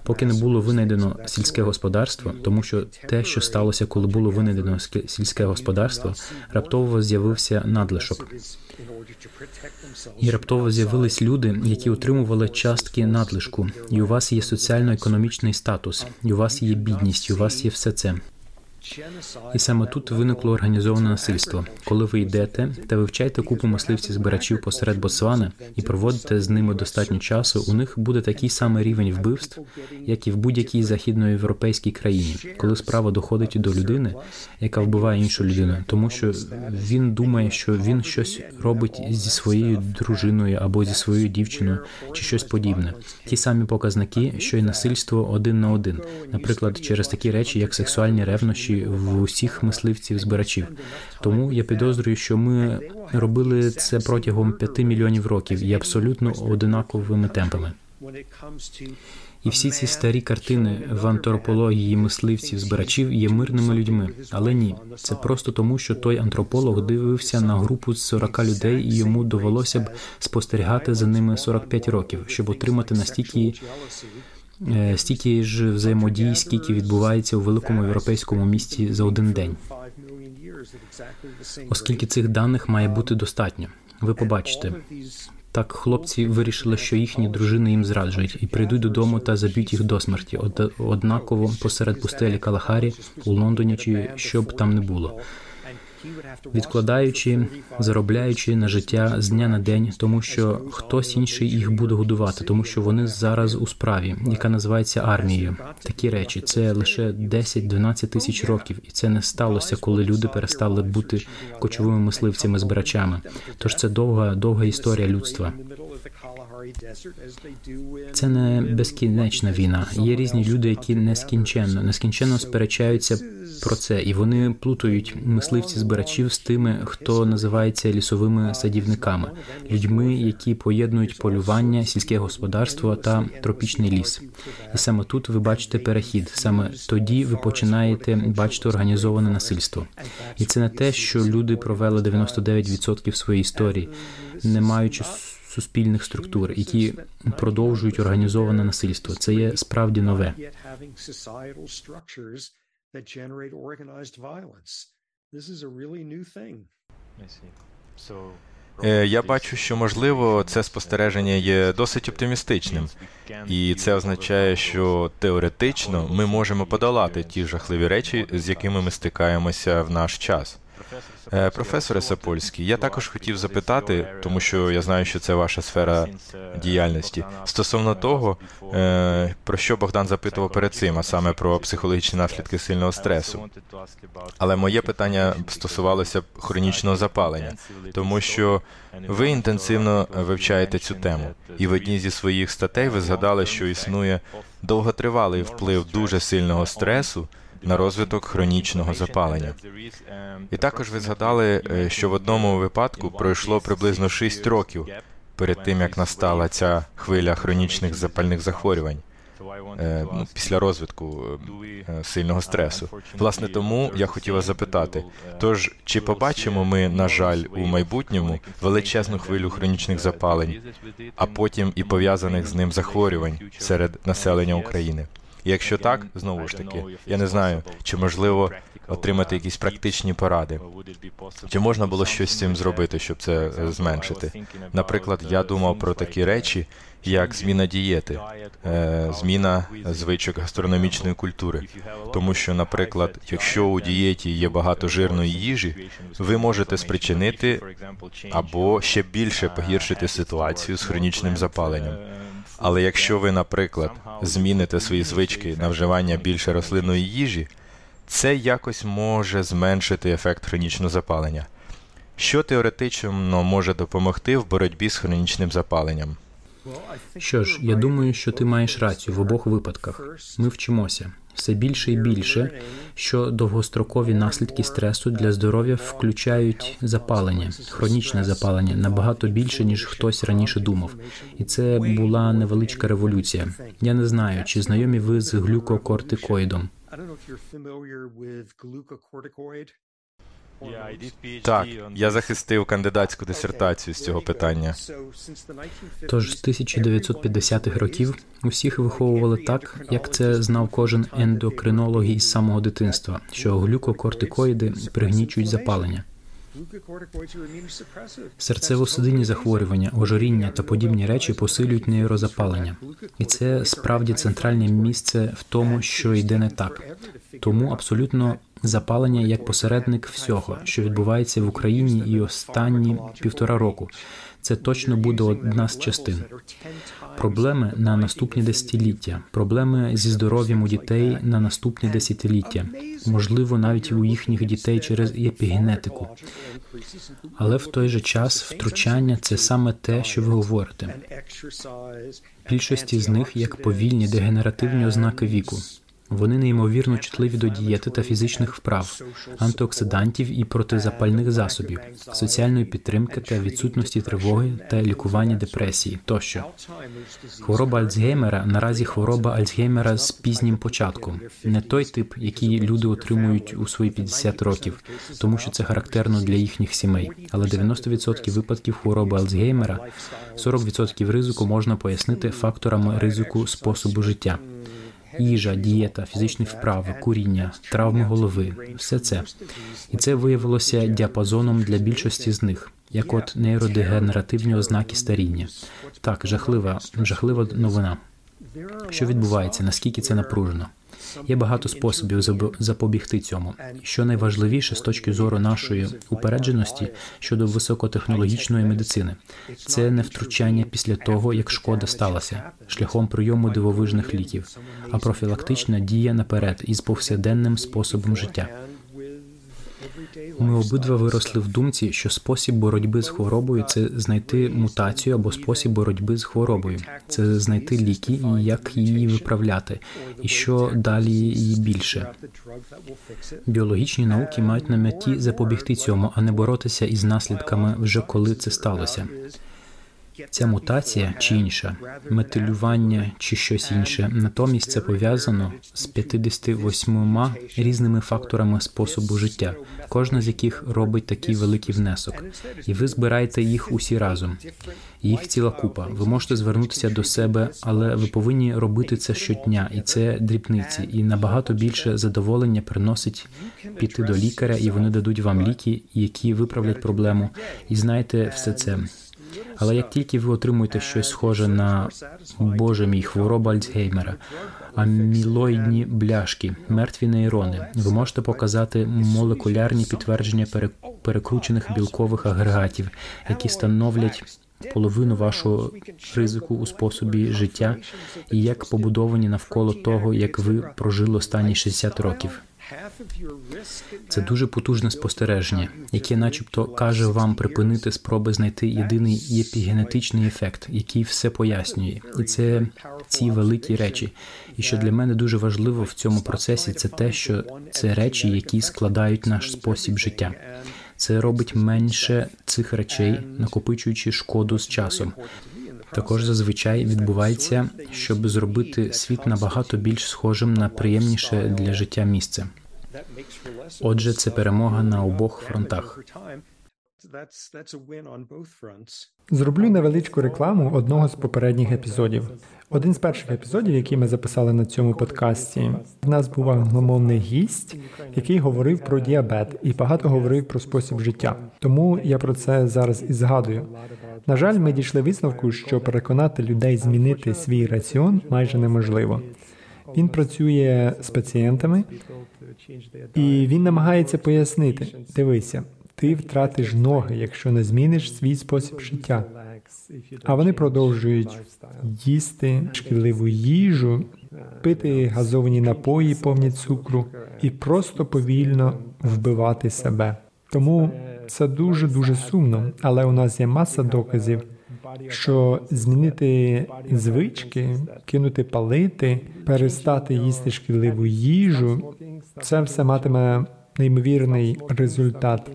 Поки не було винайдено сільське господарство, тому що те, що сталося, коли було винайдено сільське господарство, раптово з'явився надлишок. І раптово з'явились люди, які отримували частки надлишку, і у вас є соціально-економічний статус, і у вас є бідність, і у вас є все це. І саме тут виникло організоване насильство. Коли ви йдете та вивчаєте купу мисливців збирачів посеред Ботсвани і проводите з ними достатньо часу, у них буде такий самий рівень вбивств, як і в будь-якій західноєвропейській країні, коли справа доходить до людини, яка вбиває іншу людину, тому що він думає, що він щось робить зі своєю дружиною або зі своєю дівчиною, чи щось подібне. Ті самі показники, що й насильство один на один, наприклад, через такі речі, як сексуальні ревнощі в усіх мисливців збирачів. Тому я підозрюю, що ми робили це протягом п'яти мільйонів років і абсолютно одинаковими темпами. І всі ці старі картини в антропології мисливців збирачів є мирними людьми, але ні, це просто тому, що той антрополог дивився на групу з 40 людей, і йому довелося б спостерігати за ними 45 років, щоб отримати настільки стільки ж взаємодій, скільки відбувається у великому європейському місті за один день. Оскільки цих даних має бути достатньо. Ви побачите. Так, хлопці вирішили, що їхні дружини їм зраджують, і прийдуть додому та заб'ють їх до смерті. однаково посеред пустелі Калахарі у Лондоні, чи що б там не було відкладаючи, заробляючи на життя з дня на день, тому що хтось інший їх буде годувати, тому що вони зараз у справі, яка називається армією. Такі речі це лише 10-12 тисяч років, і це не сталося, коли люди перестали бути кочовими мисливцями збирачами. Тож це довга, довга історія людства. Це не безкінечна війна. Є різні люди, які нескінченно, нескінченно сперечаються про це, і вони плутають мисливці збирачів з тими, хто називається лісовими садівниками, людьми, які поєднують полювання, сільське господарство та тропічний ліс. І саме тут ви бачите перехід. Саме тоді ви починаєте бачити організоване насильство. І це не те, що люди провели 99% своєї історії, не маючи суспільних структур, які продовжують організоване насильство. Це є справді нове. Е, я бачу, що можливо це спостереження є досить оптимістичним, і це означає, що теоретично ми можемо подолати ті жахливі речі, з якими ми стикаємося в наш час. Е, Професоре Сапольський, я також хотів запитати, тому що я знаю, що це ваша сфера діяльності. Стосовно того, е, про що Богдан запитував перед цим, а саме про психологічні наслідки сильного стресу. Але моє питання стосувалося хронічного запалення, тому що ви інтенсивно вивчаєте цю тему, і в одній зі своїх статей ви згадали, що існує довготривалий вплив дуже сильного стресу на розвиток хронічного запалення. І також ви згадали, е, що в одному випадку пройшло приблизно 6 років перед тим, як настала ця хвиля хронічних запальних захворювань. Е, ну, після розвитку е, сильного стресу. Власне, тому я хотів вас запитати: тож чи побачимо ми, на жаль, у майбутньому величезну хвилю хронічних запалень, а потім і пов'язаних з ним захворювань серед населення України? Якщо так, знову ж таки, я не знаю, чи можливо отримати якісь практичні поради. Чи можна було щось з цим зробити, щоб це зменшити? Наприклад, я думав про такі речі, як зміна дієти, е, зміна звичок гастрономічної культури. Тому що, наприклад, якщо у дієті є багато жирної їжі, ви можете спричинити або ще більше погіршити ситуацію з хронічним запаленням. Але якщо ви, наприклад, зміните свої звички на вживання більше рослинної їжі, це якось може зменшити ефект хронічного запалення. Що теоретично може допомогти в боротьбі з хронічним запаленням? Що ж, я думаю, що ти маєш рацію в обох випадках. Ми вчимося все більше і більше, що довгострокові наслідки стресу для здоров'я включають запалення, хронічне запалення набагато більше ніж хтось раніше думав. І це була невеличка революція. Я не знаю, чи знайомі ви з глюкокортикоїдом. Так, я захистив кандидатську дисертацію з цього питання. Тож з 1950-х років усіх виховували так, як це знав кожен ендокринолог із самого дитинства, що глюкокортикоїди пригнічують запалення. Серцево-судинні захворювання, ожиріння та подібні речі посилюють нейрозапалення, і це справді центральне місце в тому, що йде не так. Тому абсолютно запалення як посередник всього, що відбувається в Україні, і останні півтора року. Це точно буде одна з частин. Проблеми на наступні десятиліття, проблеми зі здоров'ям у дітей на наступні десятиліття, можливо, навіть у їхніх дітей через епігенетику. Але в той же час втручання це саме те, що ви говорите. Більшості з них як повільні дегенеративні ознаки віку. Вони неймовірно чутливі до дієти та фізичних вправ, антиоксидантів і протизапальних засобів, соціальної підтримки та відсутності тривоги та лікування депресії тощо. Хвороба Альцгеймера наразі хвороба Альцгеймера з пізнім початком, не той тип, який люди отримують у свої 50 років, тому що це характерно для їхніх сімей. Але 90% випадків хвороби Альцгеймера, 40% ризику можна пояснити факторами ризику способу життя їжа, дієта, фізичні вправи, куріння, травми голови все це. І це виявилося діапазоном для більшості з них, як от нейродегенеративні ознаки старіння. Так, жахлива, жахлива новина. Що відбувається, наскільки це напружено? Є багато способів запобігти цьому. Що найважливіше з точки зору нашої упередженості щодо високотехнологічної медицини, це не втручання після того, як шкода сталася, шляхом прийому дивовижних ліків, а профілактична дія наперед із повсякденним способом життя. Ми обидва виросли в думці, що спосіб боротьби з хворобою це знайти мутацію або спосіб боротьби з хворобою, це знайти ліки і як її виправляти, і що далі її більше. Біологічні науки мають на меті запобігти цьому, а не боротися із наслідками вже коли це сталося. Ця мутація чи інша, метилювання чи щось інше. Натомість це пов'язано з 58 різними факторами способу життя, кожна з яких робить такий великий внесок, і ви збираєте їх усі разом. Їх ціла купа. Ви можете звернутися до себе, але ви повинні робити це щодня, і це дрібниці, і набагато більше задоволення приносить піти до лікаря, і вони дадуть вам ліки, які виправлять проблему. І знаєте все це. Але як тільки ви отримуєте щось схоже на Боже мій хвороба Альцгеймера, амілоїдні бляшки, мертві нейрони. Ви можете показати молекулярні підтвердження перекручених білкових агрегатів, які становлять половину вашого ризику у способі життя і як побудовані навколо того, як ви прожили останні 60 років. Це дуже потужне спостереження, яке, начебто, каже вам припинити спроби знайти єдиний епігенетичний ефект, який все пояснює, і це ці великі речі. І що для мене дуже важливо в цьому процесі, це те, що це речі, які складають наш спосіб життя. Це робить менше цих речей, накопичуючи шкоду з часом. Також зазвичай відбувається, щоб зробити світ набагато більш схожим на приємніше для життя місце. Отже, це перемога на обох фронтах. Зроблю невеличку рекламу одного з попередніх епізодів. Один з перших епізодів, які ми записали на цьому подкасті, в нас був англомовний гість, який говорив про діабет і багато говорив про спосіб життя. Тому я про це зараз і згадую. На жаль, ми дійшли висновку, що переконати людей змінити свій раціон майже неможливо. Він працює з пацієнтами, і він намагається пояснити: дивися, ти втратиш ноги, якщо не зміниш свій спосіб життя. А вони продовжують їсти шкідливу їжу, пити газовані напої, повні цукру і просто повільно вбивати себе. Тому це дуже дуже сумно, але у нас є маса доказів, що змінити звички, кинути палити, перестати їсти шкідливу їжу, це все матиме неймовірний результат.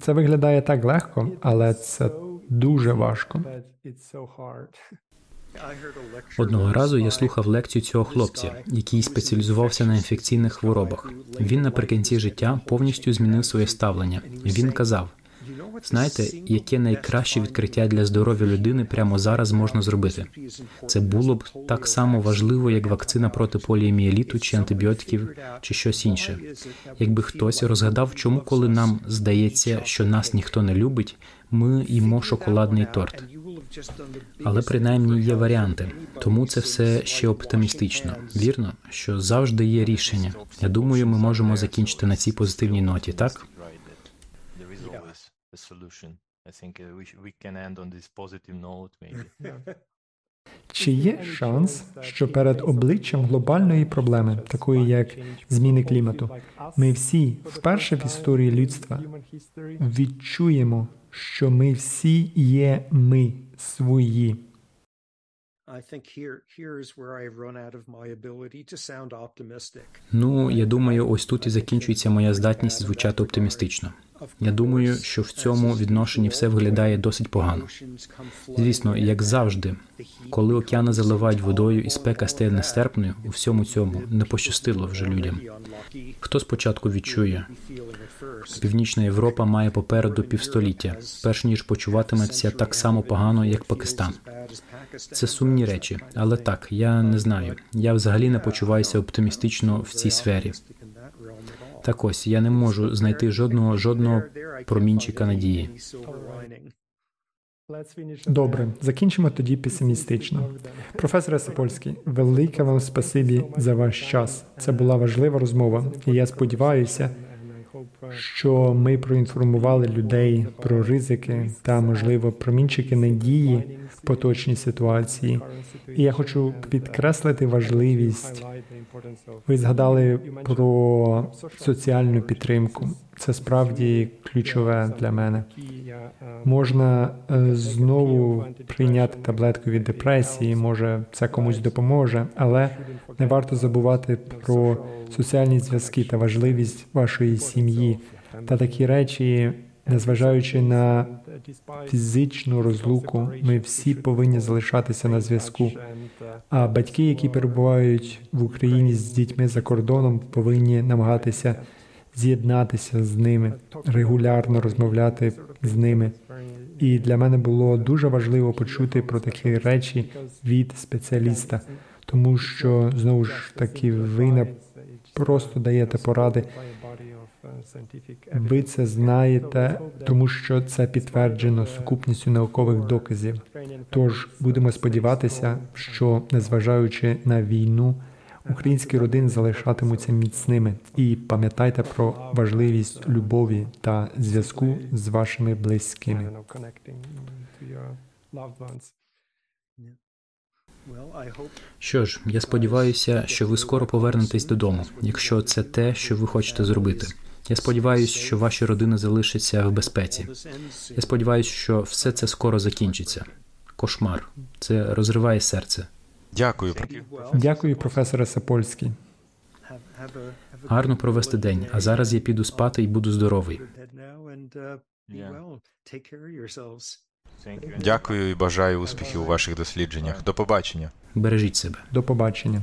Це виглядає так легко, але це дуже важко. Одного разу я слухав лекцію цього хлопця, який спеціалізувався на інфекційних хворобах. Він наприкінці життя повністю змінив своє ставлення. Він казав: знаєте, яке найкраще відкриття для здоров'я людини прямо зараз можна зробити? Це було б так само важливо, як вакцина проти поліомієліту чи антибіотиків, чи щось інше. Якби хтось розгадав, чому, коли нам здається, що нас ніхто не любить, ми їмо шоколадний торт. Але принаймні є варіанти, тому це все ще оптимістично. Вірно, що завжди є рішення. Я думаю, ми можемо закінчити на цій позитивній ноті, так? Чи є шанс, що перед обличчям глобальної проблеми, такої як зміни клімату, ми всі вперше в історії людства відчуємо, що ми всі є ми свої? Ну, я думаю, ось тут і закінчується моя здатність звучати оптимістично. Я думаю, що в цьому відношенні все виглядає досить погано. Звісно, як завжди, коли океани заливають водою і спека стає нестерпною, у всьому цьому не пощастило вже людям. Хто спочатку відчує, Північна Європа має попереду півстоліття, перш ніж почуватиметься так само погано, як Пакистан. Це сумні речі, але так я не знаю. Я взагалі не почуваюся оптимістично в цій сфері. Так ось я не можу знайти жодного жодного промінчика надії. Добре, закінчимо тоді песимістично. Професоре Сапольський, велике вам спасибі за ваш час. Це була важлива розмова, і я сподіваюся, що ми проінформували людей про ризики та, можливо, промінчики надії в поточній ситуації. І я хочу підкреслити важливість. Ви згадали про соціальну підтримку. Це справді ключове для мене. Можна е, знову прийняти таблетку від депресії, може це комусь допоможе, але не варто забувати про соціальні зв'язки та важливість вашої сім'ї та такі речі, незважаючи на фізичну розлуку, ми всі повинні залишатися на зв'язку. А батьки, які перебувають в Україні з дітьми за кордоном, повинні намагатися з'єднатися з ними, регулярно розмовляти з ними. І для мене було дуже важливо почути про такі речі від спеціаліста, тому що знову ж таки ви не просто даєте поради. Ви це знаєте, тому що це підтверджено сукупністю наукових доказів. Тож будемо сподіватися, що незважаючи на війну, українські родини залишатимуться міцними. І пам'ятайте про важливість любові та зв'язку з вашими близькими. Що ж, я сподіваюся, що ви скоро повернетесь додому, якщо це те, що ви хочете зробити. Я сподіваюся, що ваші родини залишаться в безпеці. Я сподіваюся, що все це скоро закінчиться. Кошмар. Це розриває серце. Дякую. Дякую, професоре Сапольський. Гарно провести день, а зараз я піду спати і буду здоровий. Дякую і бажаю успіхів у ваших дослідженнях. До побачення. Бережіть себе. До побачення.